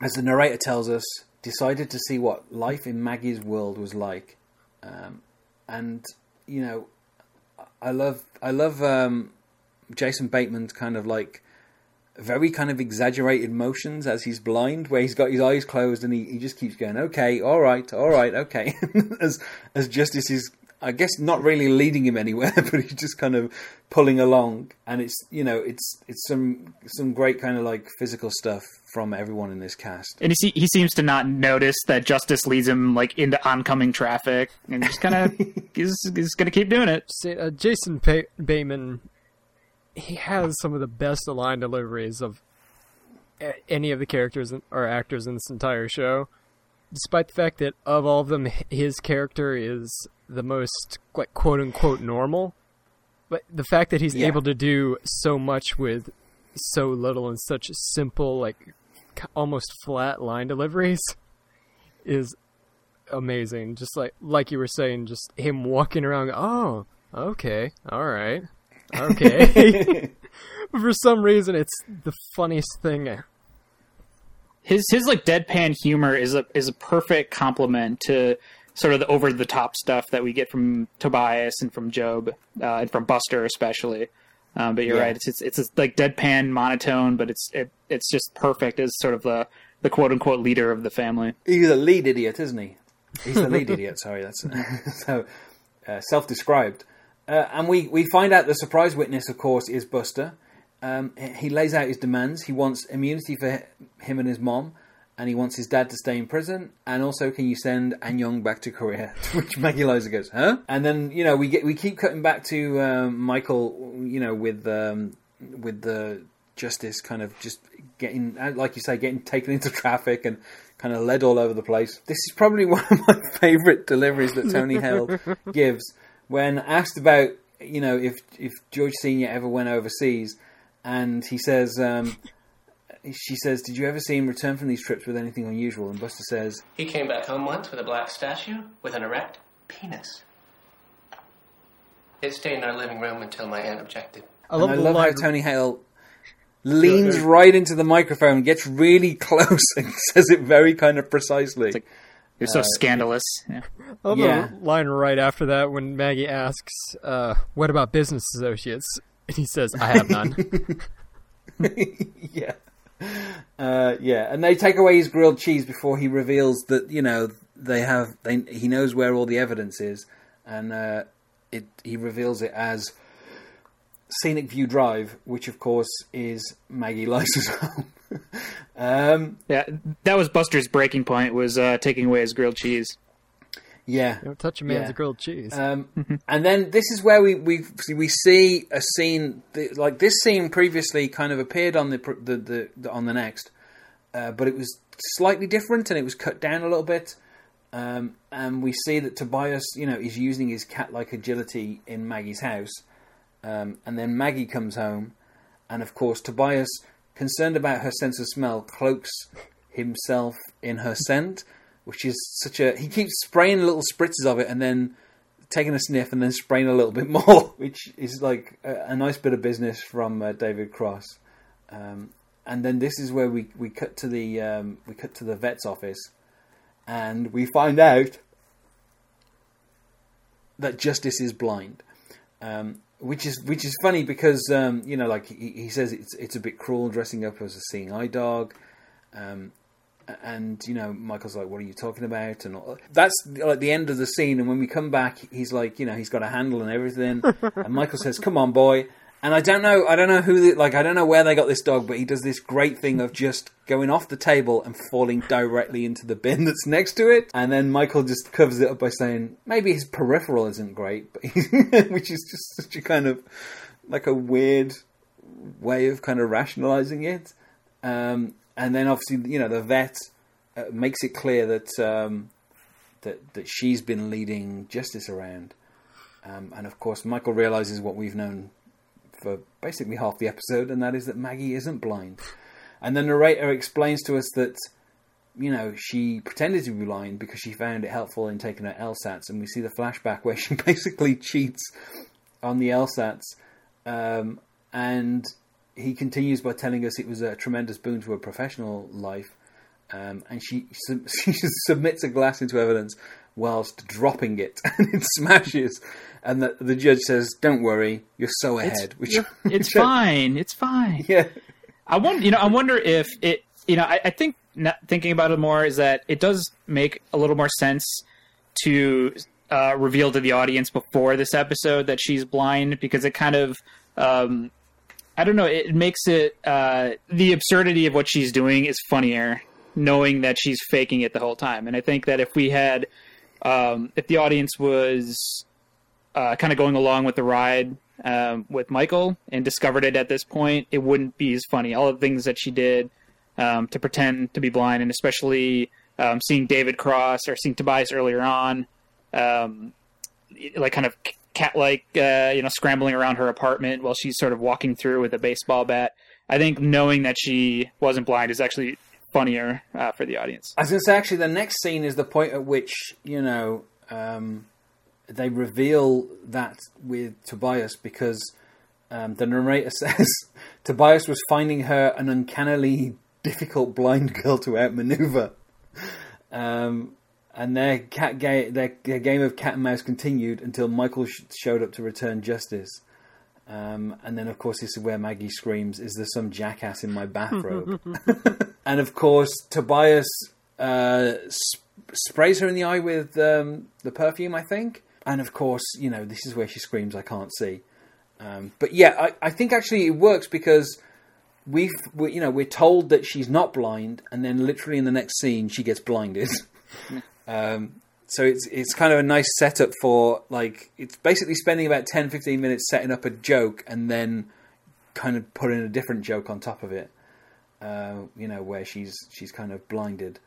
[SPEAKER 1] as the narrator tells us, decided to see what life in Maggie's world was like. Um, and you know, I love I love um, Jason Bateman's kind of like very kind of exaggerated motions as he's blind, where he's got his eyes closed and he, he just keeps going, okay, all right, all right, okay, (laughs) as as Justice is, I guess, not really leading him anywhere, (laughs) but he's just kind of pulling along, and it's you know it's it's some some great kind of like physical stuff from everyone in this cast.
[SPEAKER 3] And he he seems to not notice that Justice leads him like into oncoming traffic, and just kind of (laughs) he's, he's going to keep doing it.
[SPEAKER 2] Say, uh, Jason pa- Bateman, he has some of the best line deliveries of any of the characters or actors in this entire show. Despite the fact that of all of them, his character is the most like quote unquote normal, but the fact that he's
[SPEAKER 1] Yeah.
[SPEAKER 2] able to do so much with so little and such simple, like almost flat line deliveries, is amazing. Just like like you were saying, just him walking around. Oh, okay, all right, okay. (laughs) (laughs) for some reason, it's the funniest thing.
[SPEAKER 3] His his like deadpan humor is a is a perfect complement to sort of the over the top stuff that we get from Tobias and from GOB uh, and from Buster especially. Um, but you're
[SPEAKER 1] Yeah.
[SPEAKER 3] right; it's it's, it's like deadpan monotone, but it's it, it's just perfect as sort of the the quote unquote leader of the family.
[SPEAKER 1] He's a lead idiot, isn't he? He's the lead (laughs) idiot. Sorry, that's (laughs) so uh, self-described. Uh, and we we find out the surprise witness, of course, is Buster. um, he lays out his demands. He wants immunity for him and his mom, and he wants his dad to stay in prison. And also, can you send Annyong back to Korea? (laughs) To which Maggie Lizer goes, "Huh?" And then you know we get we keep cutting back to um, Michael, you know, with um, with the justice kind of just getting, uh, like you say, getting taken into traffic and kind of led all over the place. This is probably (laughs) one of my favourite deliveries that Tony Hale (laughs) gives when asked about, you know, if if George Senior ever went overseas, and he says. Um, she says, "Did you ever see him return from these trips with anything unusual?" And Buster says,
[SPEAKER 9] He came back home once with a black statue with an erect penis. It stayed in our living room until my aunt objected.
[SPEAKER 2] I love
[SPEAKER 1] and I
[SPEAKER 2] the
[SPEAKER 1] love
[SPEAKER 2] line.
[SPEAKER 1] how Tony Hale leans right into the microphone, gets really (laughs) close, and says it very kind of precisely.
[SPEAKER 3] like- It was so scandalous. Yeah.
[SPEAKER 2] I love
[SPEAKER 1] Yeah.
[SPEAKER 2] the line right after that when Maggie asks, uh, "What about business associates?" And he says, "I have none." (laughs)
[SPEAKER 1] yeah. (laughs) Uh, yeah, and they take away his grilled cheese before he reveals that you know they have. They, he knows where all the evidence is, and uh, it he reveals it as Scenic View Drive, which of course is Maggie Lizer's (laughs) home. um,
[SPEAKER 3] Yeah, that was Buster's breaking point. Was uh, taking away his grilled cheese.
[SPEAKER 1] Yeah,
[SPEAKER 2] Don't touch a man's
[SPEAKER 1] Yeah.
[SPEAKER 2] grilled cheese.
[SPEAKER 1] Um, (laughs) and then this is where we we we see a scene th- like this scene previously kind of appeared on the the, the, the on the next, uh, but it was slightly different and it was cut down a little bit. Um, and we see that Tobias, you know, is using his cat-like agility in Maggie's house. Um, and then Maggie comes home, and of course Tobias, concerned about her sense of smell, cloaks himself in her scent, which is such a. He keeps spraying little spritzes of it, and then taking a sniff, and then spraying a little bit more, (laughs) which is like a, a nice bit of business from uh, David Cross. Um, and then this is where we, we cut to the um, we cut to the vet's office, and we find out that Justice is blind, um, which is which is funny because um, you know like he, he says it's it's a bit cruel dressing up as a seeing eye dog, um, and you know Michael's like, "What are you talking about?" And all. that's like the end of the scene. And when we come back, he's like, you know, he's got a handle and everything, (laughs) and Michael says, "Come on, boy." And I don't know, I don't know who, the, like, I don't know where they got this dog, but he does this great thing of just going off the table and falling directly into the bin that's next to it. And then Michael just covers it up by saying, maybe his peripheral isn't great, but (laughs) which is just such a kind of like a weird way of kind of rationalizing it. Um, and then obviously, you know, the vet uh, makes it clear that um, that that she's been leading justice around. Um, and of course, Michael realizes what we've known for basically half the episode, and that is that Maggie isn't blind. And the narrator explains to us that, you know, she pretended to be blind because she found it helpful in taking her LSATs, and we see the flashback where she (laughs) basically cheats on the LSATs. Um, and he continues by telling us it was a tremendous boon to her professional life. Um, and she, (laughs) she submits a glass into evidence whilst dropping it, (laughs) and it smashes. And the, the judge says, "Don't worry, you're so ahead." which (laughs)
[SPEAKER 3] It's
[SPEAKER 1] which I-
[SPEAKER 3] fine. It's fine.
[SPEAKER 1] Yeah,
[SPEAKER 3] I wonder, you know, I wonder if it, you know, I, I think thinking about it more is that it does make a little more sense to uh, reveal to the audience before this episode that she's blind because it kind of, um, I don't know, it makes it uh, the absurdity of what she's doing is funnier, knowing that she's faking it the whole time. And I think that if we had, um, if the audience was uh, kind of going along with the ride um, with Michael and discovered it at this point, it wouldn't be as funny. All the things that she did um, to pretend to be blind, and especially um, seeing David Cross or seeing Tobias earlier on, um, like kind of cat-like, uh, you know, scrambling around her apartment while she's sort of walking through with a baseball bat. I think knowing that she wasn't blind is actually funnier uh, for the audience.
[SPEAKER 1] I was going to say actually, the next scene is the point at which you know um, they reveal that with Tobias because um, the narrator (laughs) says Tobias was finding her an uncannily difficult blind girl to outmaneuver. Um, and their cat ga- their, their game of cat and mouse continued until Michael sh- showed up to return justice. Um, and then, of course, this is where Maggie screams, "Is there some jackass in my bathrobe?" (laughs) and of course, Tobias uh, sp- sprays her in the eye with um, the perfume, I think. And of course, you know, this is where she screams, "I can't see." Um, but yeah, I, I think actually it works because we've we, you know we're told that she's not blind, and then literally in the next scene she gets blinded. (laughs) um, so it's it's kind of a nice setup for like it's basically spending about 10, 15 minutes setting up a joke and then kind of putting a different joke on top of it. Uh, you know where she's she's kind of blinded,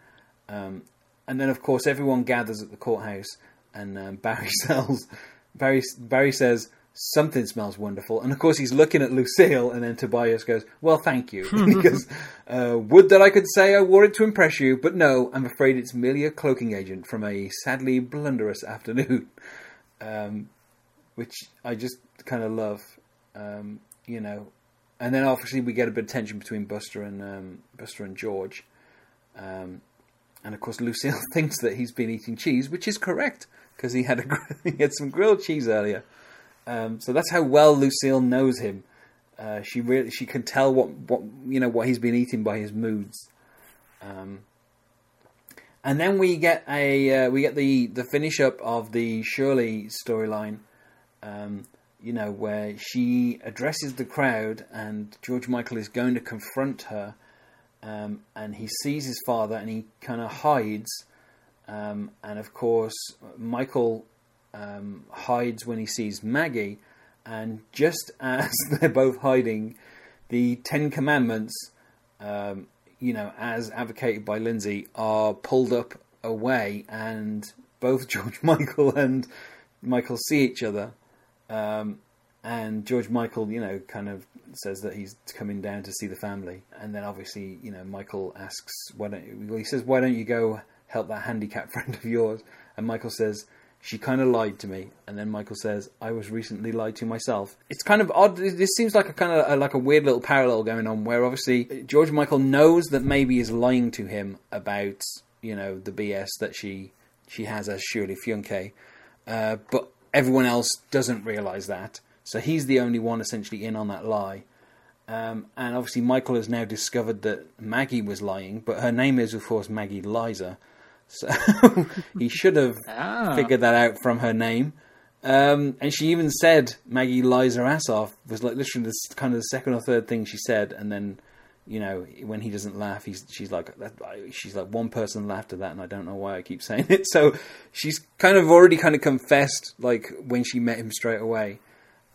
[SPEAKER 1] um, and then of course everyone gathers at the courthouse, and um, (laughs) Barry sells Barry Barry says something smells wonderful, and of course he's looking at Lucille, and then Tobias goes, "Well, thank you." (laughs) because uh, "Would that I could say I wore it to impress you, but no, I'm afraid it's merely a cloaking agent from a sadly blunderous afternoon." (laughs) Um, which I just kind of love, um, you know. And then obviously we get a bit of tension between Buster and um, Buster and George, um, and of course Lucille (laughs) thinks that he's been eating cheese, which is correct because he had a he had some grilled cheese earlier. Um, so that's how well Lucille knows him. Uh, she really she can tell what, what you know what he's been eating by his moods. Um, and then we get a uh, we get the the finish up of the Shirley storyline. Um, you know where she addresses the crowd and George Michael is going to confront her, um, and he sees his father and he kind of hides. Um, and of course, Michael um, hides when he sees Maggie, and just (laughs) as they're both hiding, the Ten Commandments, um, you know, as advocated by Lindsay, are pulled up away, and both (laughs) George Michael and Michael see each other. Um, and George Michael, you know, kind of says that he's coming down to see the family, and then obviously, you know, Michael asks, "Why don't you?" Well, he says, "Why don't you go help that handicapped (laughs) friend of yours?" And Michael says, "She kind of lied to me." And then Michael says, "I was recently lied to myself." It's kind of odd. This seems like a kind of like a weird little parallel going on, where obviously George Michael knows that Maeby is lying to him about, you know, the BS that she she has as Shirley Fünke, uh, but everyone else doesn't realize that. So he's the only one essentially in on that lie. Um, and obviously, Michael has now discovered that Maggie was lying, but her name is, of course, Maggie Lizer. So (laughs) he should have
[SPEAKER 3] Ah.
[SPEAKER 1] figured that out from her name. Um, and she even said Maggie lies her ass off was like literally the kind of the second or third thing she said, and then you know when he doesn't laugh, he's she's like that, she's like one person laughed at that, and I don't know why I keep (laughs) saying it. So she's kind of already kind of confessed like when she met him straight away.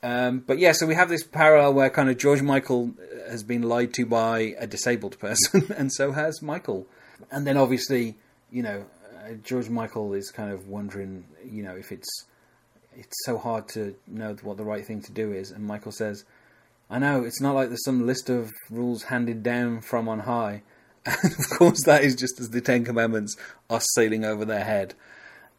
[SPEAKER 1] Um, but yeah, so we have this parallel where kind of George Michael has been lied to by a disabled (laughs) person, and so has Michael. And then obviously, you know, uh, George Michael is kind of wondering, you know, if it's it's so hard to know what the right thing to do is. And Michael says, "I know it's not like there's some list of rules handed down from on high." (laughs) And of course, that is just as the Ten Commandments are sailing over their head,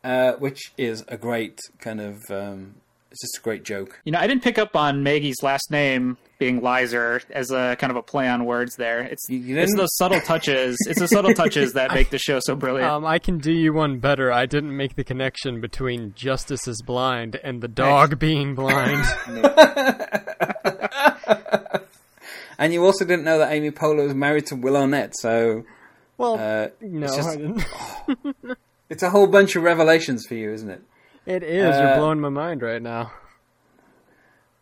[SPEAKER 1] uh, which is a great kind of. Um, it's just a great joke.
[SPEAKER 3] You know, I didn't pick up on Maggie's last name being Lizer as a kind of a play on words there. It's it's those subtle touches. It's the subtle touches that (laughs) make the show so brilliant.
[SPEAKER 2] Um, I can do you one better. I didn't make the connection between Justice is blind and the dog being blind. (laughs)
[SPEAKER 1] And you also didn't know that Amy Poehler was married to Will Arnett, so
[SPEAKER 2] well,
[SPEAKER 1] uh,
[SPEAKER 2] no,
[SPEAKER 1] it's, just-
[SPEAKER 2] I didn't. (laughs)
[SPEAKER 1] it's a whole bunch of revelations for you, isn't it?
[SPEAKER 2] It is.
[SPEAKER 1] Uh,
[SPEAKER 2] You're blowing my mind right now.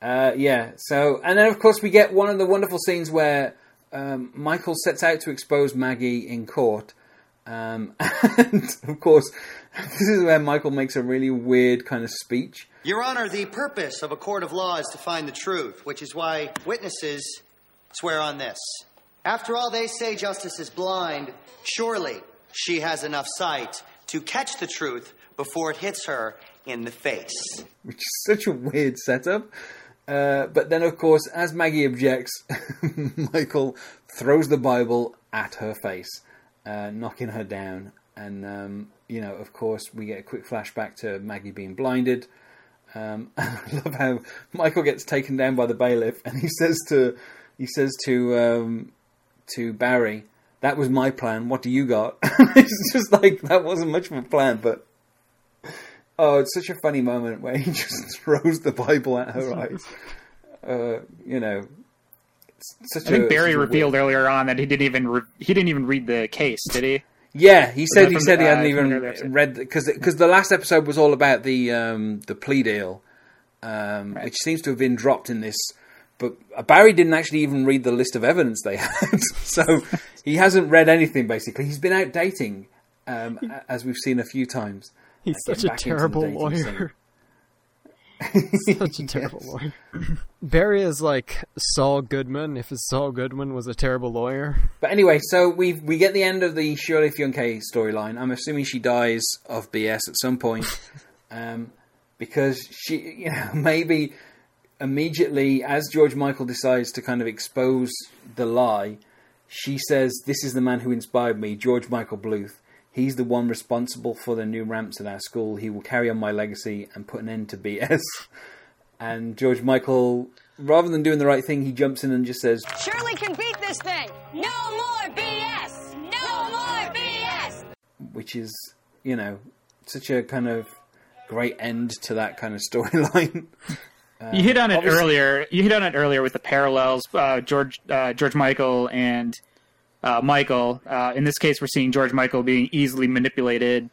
[SPEAKER 1] Uh, yeah. So, and then of course we get one of the wonderful scenes where um, Michael sets out to expose Maggie in court, um, (laughs) and of course (laughs) this is where Michael makes a really weird kind of speech.
[SPEAKER 8] Your Honor, the purpose of a court of law is to find the truth, which is why witnesses swear on this. After all, they say justice is blind. Surely she has enough sight to catch the truth before it hits her in the face.
[SPEAKER 1] which is such a weird setup. Uh, but then, of course, as Maggie objects, (laughs) Michael throws the Bible at her face, uh, knocking her down. And, um, you know, of course, we get a quick flashback to Maggie being blinded. Um, (laughs) I love how Michael gets taken down by the bailiff, and he says to he says to um, to Barry, "That was my plan. What do you got?" (laughs) it's just like that wasn't much of a plan, but Oh, it's such a funny moment where he (laughs) just throws the Bible at her (laughs) eyes. Uh, you know, such
[SPEAKER 3] I think
[SPEAKER 1] a,
[SPEAKER 3] Barry revealed
[SPEAKER 1] weird-
[SPEAKER 3] earlier on that he didn't even re- he didn't even read the case, did he?
[SPEAKER 1] Yeah, he said he said
[SPEAKER 3] the-
[SPEAKER 1] he hadn't
[SPEAKER 3] uh,
[SPEAKER 1] even
[SPEAKER 3] from the other
[SPEAKER 1] read because because the last episode was all about the um, the plea deal, um, which seems to have been dropped in this. But Barry didn't actually even read the list of evidence they (laughs) had, so he hasn't read anything. Basically, he's been out dating, um, as we've seen a few times.
[SPEAKER 2] He's such a
[SPEAKER 1] getting back into the
[SPEAKER 2] terrible lawyer. (laughs) Such a terrible lawyer. (laughs) Barry is like Saul Goodman if Saul Goodman was a terrible lawyer.
[SPEAKER 1] But anyway, so we we get the end of the Shirley Fünke storyline. I'm assuming she dies of BS at some point, (laughs) um, because she, you know, Maeby immediately as George Michael decides to kind of expose the lie, she says, "This is the man who inspired me, George Michael Bluth. He's the one responsible for the new ramps at our school. He will carry on my legacy and put an end to BS." (laughs) And George Michael, rather than doing the right thing, he jumps in and just says,
[SPEAKER 10] Shirley can beat this thing. No more BS. No more BS.
[SPEAKER 1] which is you know such a kind of great end to that kind of (laughs) storyline.
[SPEAKER 3] you hit on it
[SPEAKER 1] obviously-
[SPEAKER 3] earlier. You hit on it earlier with the parallels. Uh, George uh, George Michael and uh, Michael. Uh, in this case, we're seeing George Michael being easily manipulated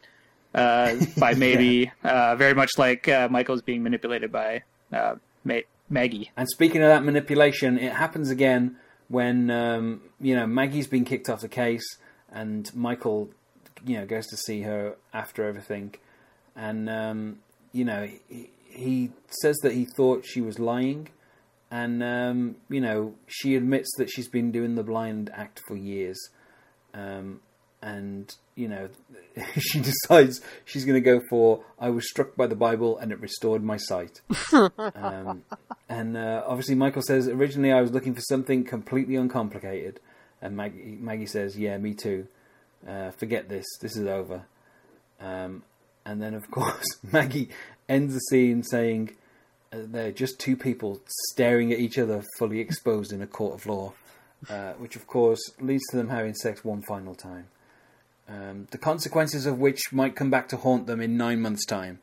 [SPEAKER 3] uh, by (laughs) Maeby uh, very much like uh, Michael's being manipulated by uh, Ma- Maggie.
[SPEAKER 1] And speaking of that manipulation, it happens again when um, you know Maggie's been kicked off the case, and Michael, you know, goes to see her after everything, and um, you know he, he says that he thought she was lying, and um, you know she admits that she's been doing the blind act for years, um, and you know (laughs) she decides she's going to go for I was struck by the Bible and it restored my sight. (laughs) um, and uh, obviously, Michael says originally I was looking for something completely uncomplicated, and Maggie, Maggie says, "Yeah, me too. Uh, forget this. This is over." Um, and then, of (laughs) course, Maggie ends the scene saying, "They're just two people staring at each other, fully exposed in a court of law," uh, which, of course, leads to them having sex one final time. Um, the consequences of which might come back to haunt them in nine months' time.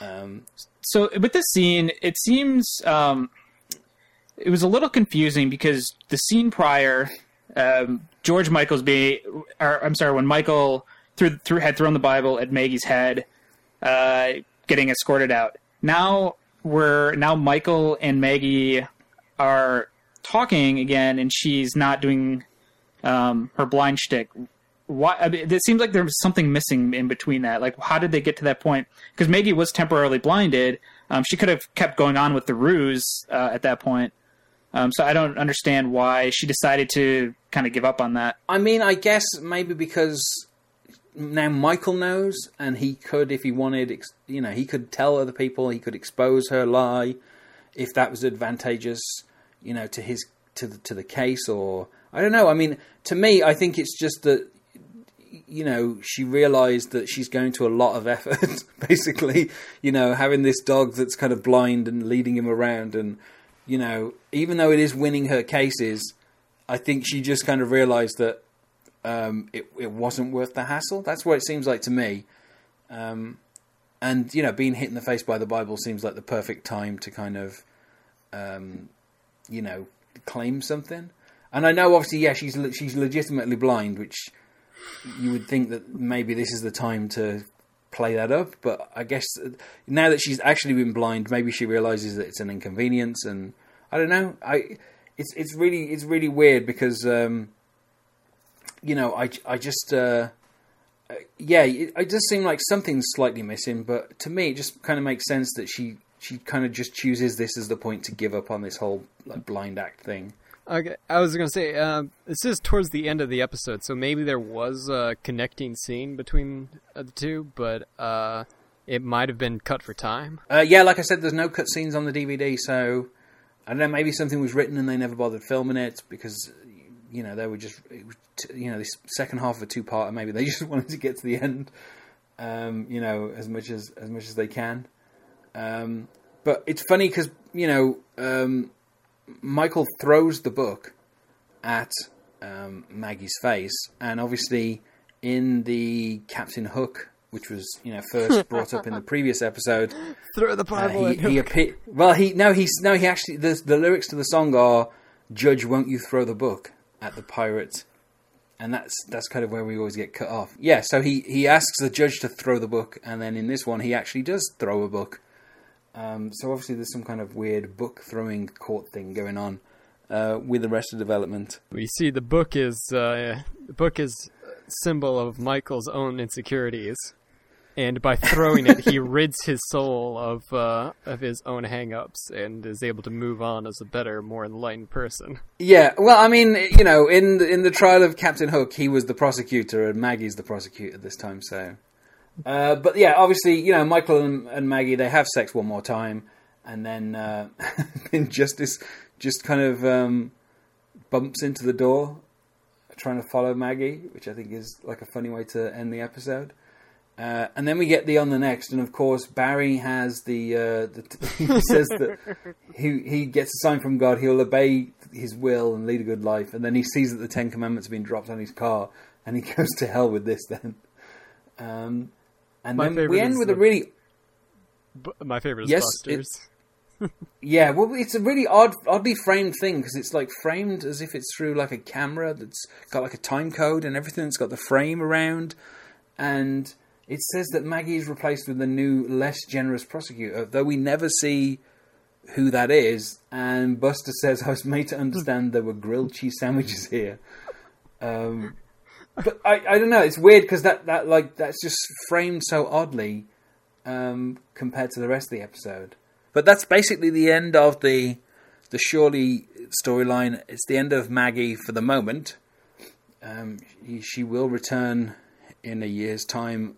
[SPEAKER 1] Um,
[SPEAKER 3] so with this scene, it seems um, it was a little confusing because the scene prior, um, George Michael's being, or I'm sorry, when Michael threw, threw had thrown the Bible at Maggie's head, uh, getting escorted out. Now we're now Michael and Maggie are talking again, and she's not doing um, her blind shtick. Why? I mean, it seems like there was something missing in between that. Like, how did they get to that point? Because Maggie was temporarily blinded. Um, she could have kept going on with the ruse uh, at that point. Um, so I don't understand why she decided to kind of give up on that.
[SPEAKER 1] I mean, I guess maybe because now Michael knows, and he could, if he wanted, you know, he could tell other people, he could expose her lie, if that was advantageous, you know, to his to the, to the case, or I don't know. I mean, to me, I think it's just that you know she realized that she's going to a lot of effort (laughs) basically you know having this dog that's kind of blind and leading him around and you know even though it is winning her cases i think she just kind of realized that um, it, it wasn't worth the hassle that's what it seems like to me um, and you know being hit in the face by the bible seems like the perfect time to kind of um, you know claim something and i know obviously yeah she's she's legitimately blind which you would think that maybe this is the time to play that up. But I guess now that she's actually been blind, maybe she realizes that it's an inconvenience, and I don't know. I it's it's really it's really weird because um, you know I I just uh, uh, yeah it, it does seem like something's slightly missing, but to me it just kind of makes sense that she she kind of just chooses this as the point to give up on this whole like blind act thing.
[SPEAKER 2] Okay, I was gonna say um, this is towards the end of the episode, so maybe there was a connecting scene between uh, the two, but uh, it might have been cut for time.
[SPEAKER 1] Uh, yeah, like I said, there's no cut scenes on the DVD, so I don't know. Maybe something was written and they never bothered filming it because you know they were just it was t- you know this second half of a two-parter. Maybe they (laughs) just wanted to get to the end, um, you know, as much as as much as they can. Um, but it's funny because you know um, Michael throws the book at um, Maggie's face, and obviously in the Captain Hook, which was you know first (laughs) brought up in the previous episode,
[SPEAKER 2] Throw the
[SPEAKER 1] uh,
[SPEAKER 2] Bible
[SPEAKER 1] he,
[SPEAKER 2] at
[SPEAKER 1] he
[SPEAKER 2] Hook.
[SPEAKER 1] appear- well, he no, he's no, he actually the the lyrics to the song are "Judge, won't you throw the book at the pirate?" And that's that's kind of where we always get cut off. Yeah, so he he asks the judge to throw the book, and then in this one he actually does throw a book. Um, so obviously there's some kind of weird book throwing court thing going on uh, with the rest of development.
[SPEAKER 2] We see the book is uh, the book is symbol of Michael's own insecurities, and by throwing it, he (laughs) rids his soul of uh, of his own hang-ups and is able to move on as a better, more enlightened person.
[SPEAKER 1] Yeah, well, I mean, you know, in the, in the trial of Captain Hook, he was the prosecutor and Maggie's the prosecutor this time. So, uh, but yeah, obviously, you know, Michael and, and Maggie they have sex one more time, and then uh, (laughs) then Justice just kind of um, bumps into the door, trying to follow Maggie, which I think is like a funny way to end the episode. Uh, and then we get the on the next, and of course Barry has the, uh, the (laughs) he says that he he gets a sign from God, he'll obey his will and lead a good life, and then he sees that the Ten Commandments have been dropped on his car, and he (laughs) goes to hell with this. Then, um, and
[SPEAKER 2] My
[SPEAKER 1] then we end with
[SPEAKER 2] the-
[SPEAKER 1] a really
[SPEAKER 2] B- my favorite is
[SPEAKER 1] Yes,
[SPEAKER 2] Buster's. (laughs)
[SPEAKER 1] yeah, well, it's a really odd, oddly framed thing because it's like framed as if it's through like a camera that's got like a time code and everything. It's got the frame around, and it says that Maggie is replaced with a new, less generous prosecutor, though we never see who that is. And Buster says, "I was made to understand there were grilled cheese sandwiches here." Um, but I, I don't know. It's weird because that, that like that's just framed so oddly um, compared to the rest of the episode. But that's basically the end of the the Shirley storyline. It's the end of Maggie for the moment. Um, she- she will return in a year's time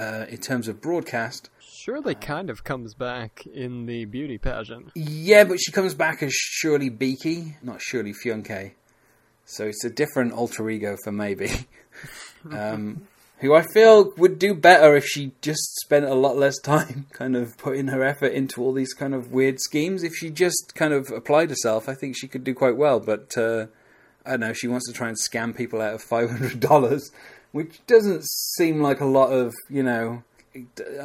[SPEAKER 1] uh, in terms of broadcast.
[SPEAKER 2] Shirley kind of comes back in the beauty pageant.
[SPEAKER 1] Yeah, but she comes back as Shirley Beaky, not Shirley Fünke. So it's a different alter ego for Maeby. (laughs) um, who I feel would do better if she just spent a lot less time (laughs) kind of putting her effort into all these kind of weird schemes. If she just kind of applied herself, I think she could do quite well. But uh, I don't know, she wants to try and scam people out of $500, which doesn't seem like a lot of, you know, I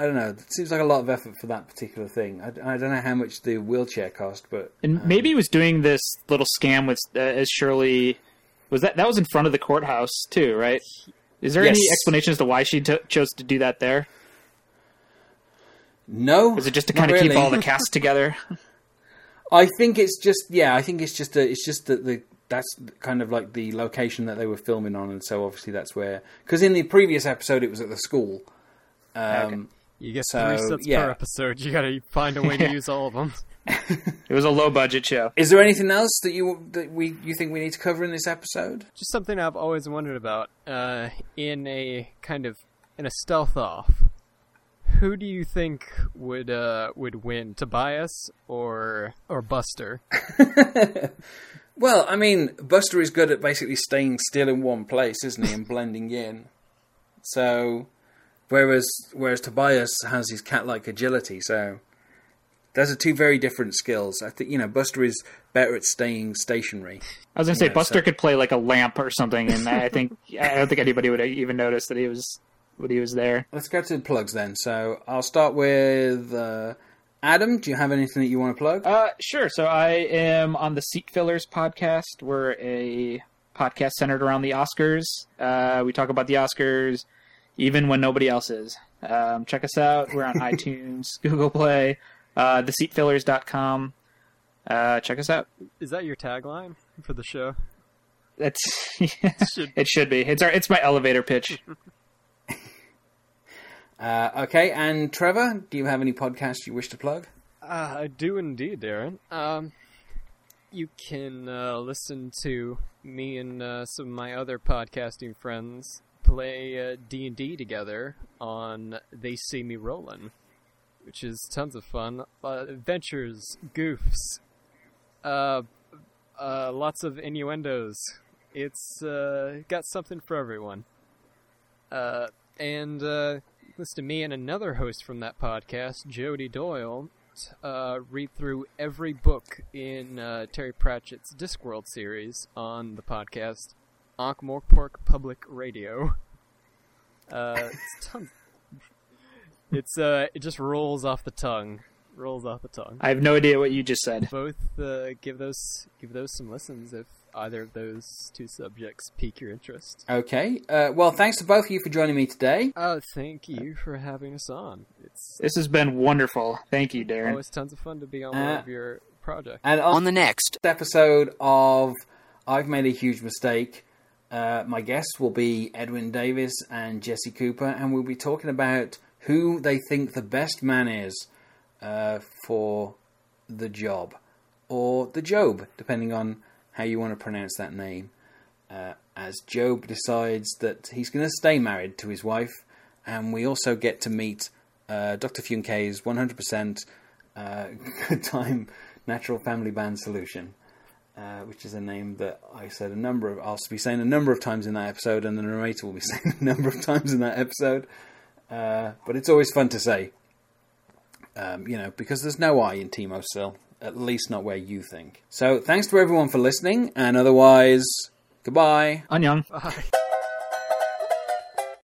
[SPEAKER 1] don't know. It seems like a lot of effort for that particular thing. I, I don't know how much the wheelchair cost, but
[SPEAKER 3] And
[SPEAKER 1] um,
[SPEAKER 3] maybe he was doing this little scam with uh, as Shirley. Was that that was in front of the courthouse too, right? Is there any explanation as to why she to chose to do that there?
[SPEAKER 1] no.
[SPEAKER 3] Is it just to kind of keep all the cast (laughs) together?
[SPEAKER 1] I think it's just yeah. I think it's just a, it's just that the that's kind of like the location that they were filming on, and so obviously that's where because in the previous episode it was at the school. Um,
[SPEAKER 2] You get
[SPEAKER 1] So,
[SPEAKER 2] three sets
[SPEAKER 1] yeah.
[SPEAKER 2] per episode. You got to find a way to (laughs) use all of them.
[SPEAKER 3] It was a low budget show.
[SPEAKER 1] Is there anything else that you that we you think we need to cover in this episode?
[SPEAKER 2] Just something I've always wondered about. Uh, in a kind of in a stealth off, who do you think would uh, would win, Tobias or or Buster? (laughs)
[SPEAKER 1] Well, I mean, Buster is good at basically staying still in one place, isn't he, and (laughs) blending in. So, whereas whereas Tobias has his cat-like agility, so those are two very different skills. I think you know Buster is better at staying stationary.
[SPEAKER 3] I was gonna say
[SPEAKER 1] Yeah,
[SPEAKER 3] Buster
[SPEAKER 1] so-
[SPEAKER 3] could play like a lamp or something, and I think (laughs) I don't think anybody would even notice that he was when he was there.
[SPEAKER 1] Let's go to the plugs then. So I'll start with uh, Adam. Do you have anything that you want to plug?
[SPEAKER 3] Uh, sure. So I am on the Seat Fillers podcast. We're a podcast centered around the Oscars. Uh, we talk about the Oscars even when nobody else is. Um, check us out. We're on (laughs) iTunes, Google Play, uh, theseatfillers.com. Uh, check us out.
[SPEAKER 2] Is that your tagline for the show?
[SPEAKER 3] That's (laughs)
[SPEAKER 2] Should-
[SPEAKER 3] it. Should be. It's our. It's my elevator pitch. (laughs)
[SPEAKER 1] Uh, okay, and Trevor, do you have any podcasts you wish to plug?
[SPEAKER 2] Uh, I do indeed, Darren. Um, you can uh, listen to me and uh, some of my other podcasting friends play uh, D and D together on They See Me Rollin', which is tons of fun. Uh, adventures, goofs, lots of innuendos. It's got something for everyone. And listen to me and another host from that podcast, Jody Doyle, uh, read through every book in uh, Terry Pratchett's Discworld series on the podcast Ankh-Morpork Public Radio. Uh, it's tons. It's uh, it just rolls off the tongue, rolls off the tongue.
[SPEAKER 3] I have no idea what you just said.
[SPEAKER 2] Both uh, give those give those some listens if either of those two subjects pique your interest.
[SPEAKER 1] Okay. Uh, well, thanks to both of you for joining me today.
[SPEAKER 2] Oh, thank you for having us on. It's
[SPEAKER 3] This has been wonderful. Thank you, Darren.
[SPEAKER 2] always tons of fun to be on
[SPEAKER 1] Uh,
[SPEAKER 2] one of your projects.
[SPEAKER 1] And on, the next episode of I've Made a Huge Mistake, uh, my guests will be Edwin Davis and Jesse Cooper, and we'll be talking about who they think the best man is uh, for the job, or the GOB, depending on how you want to pronounce that name. Uh, as GOB decides that he's going to stay married to his wife, and we also get to meet uh, Dr. Fünke's 100% uh, (laughs) Good Time Natural Family Band Solution, uh, which is a name that I said a number of, I'll be saying a number of times in that episode, and the narrator will be (laughs) saying a number of times in that episode. Uh, but it's always fun to say, um, you know, because there's no I in Teamocil, at least not where you think. So thanks to everyone for listening, and otherwise, goodbye.
[SPEAKER 3] Annyeong.
[SPEAKER 2] Bye. (laughs)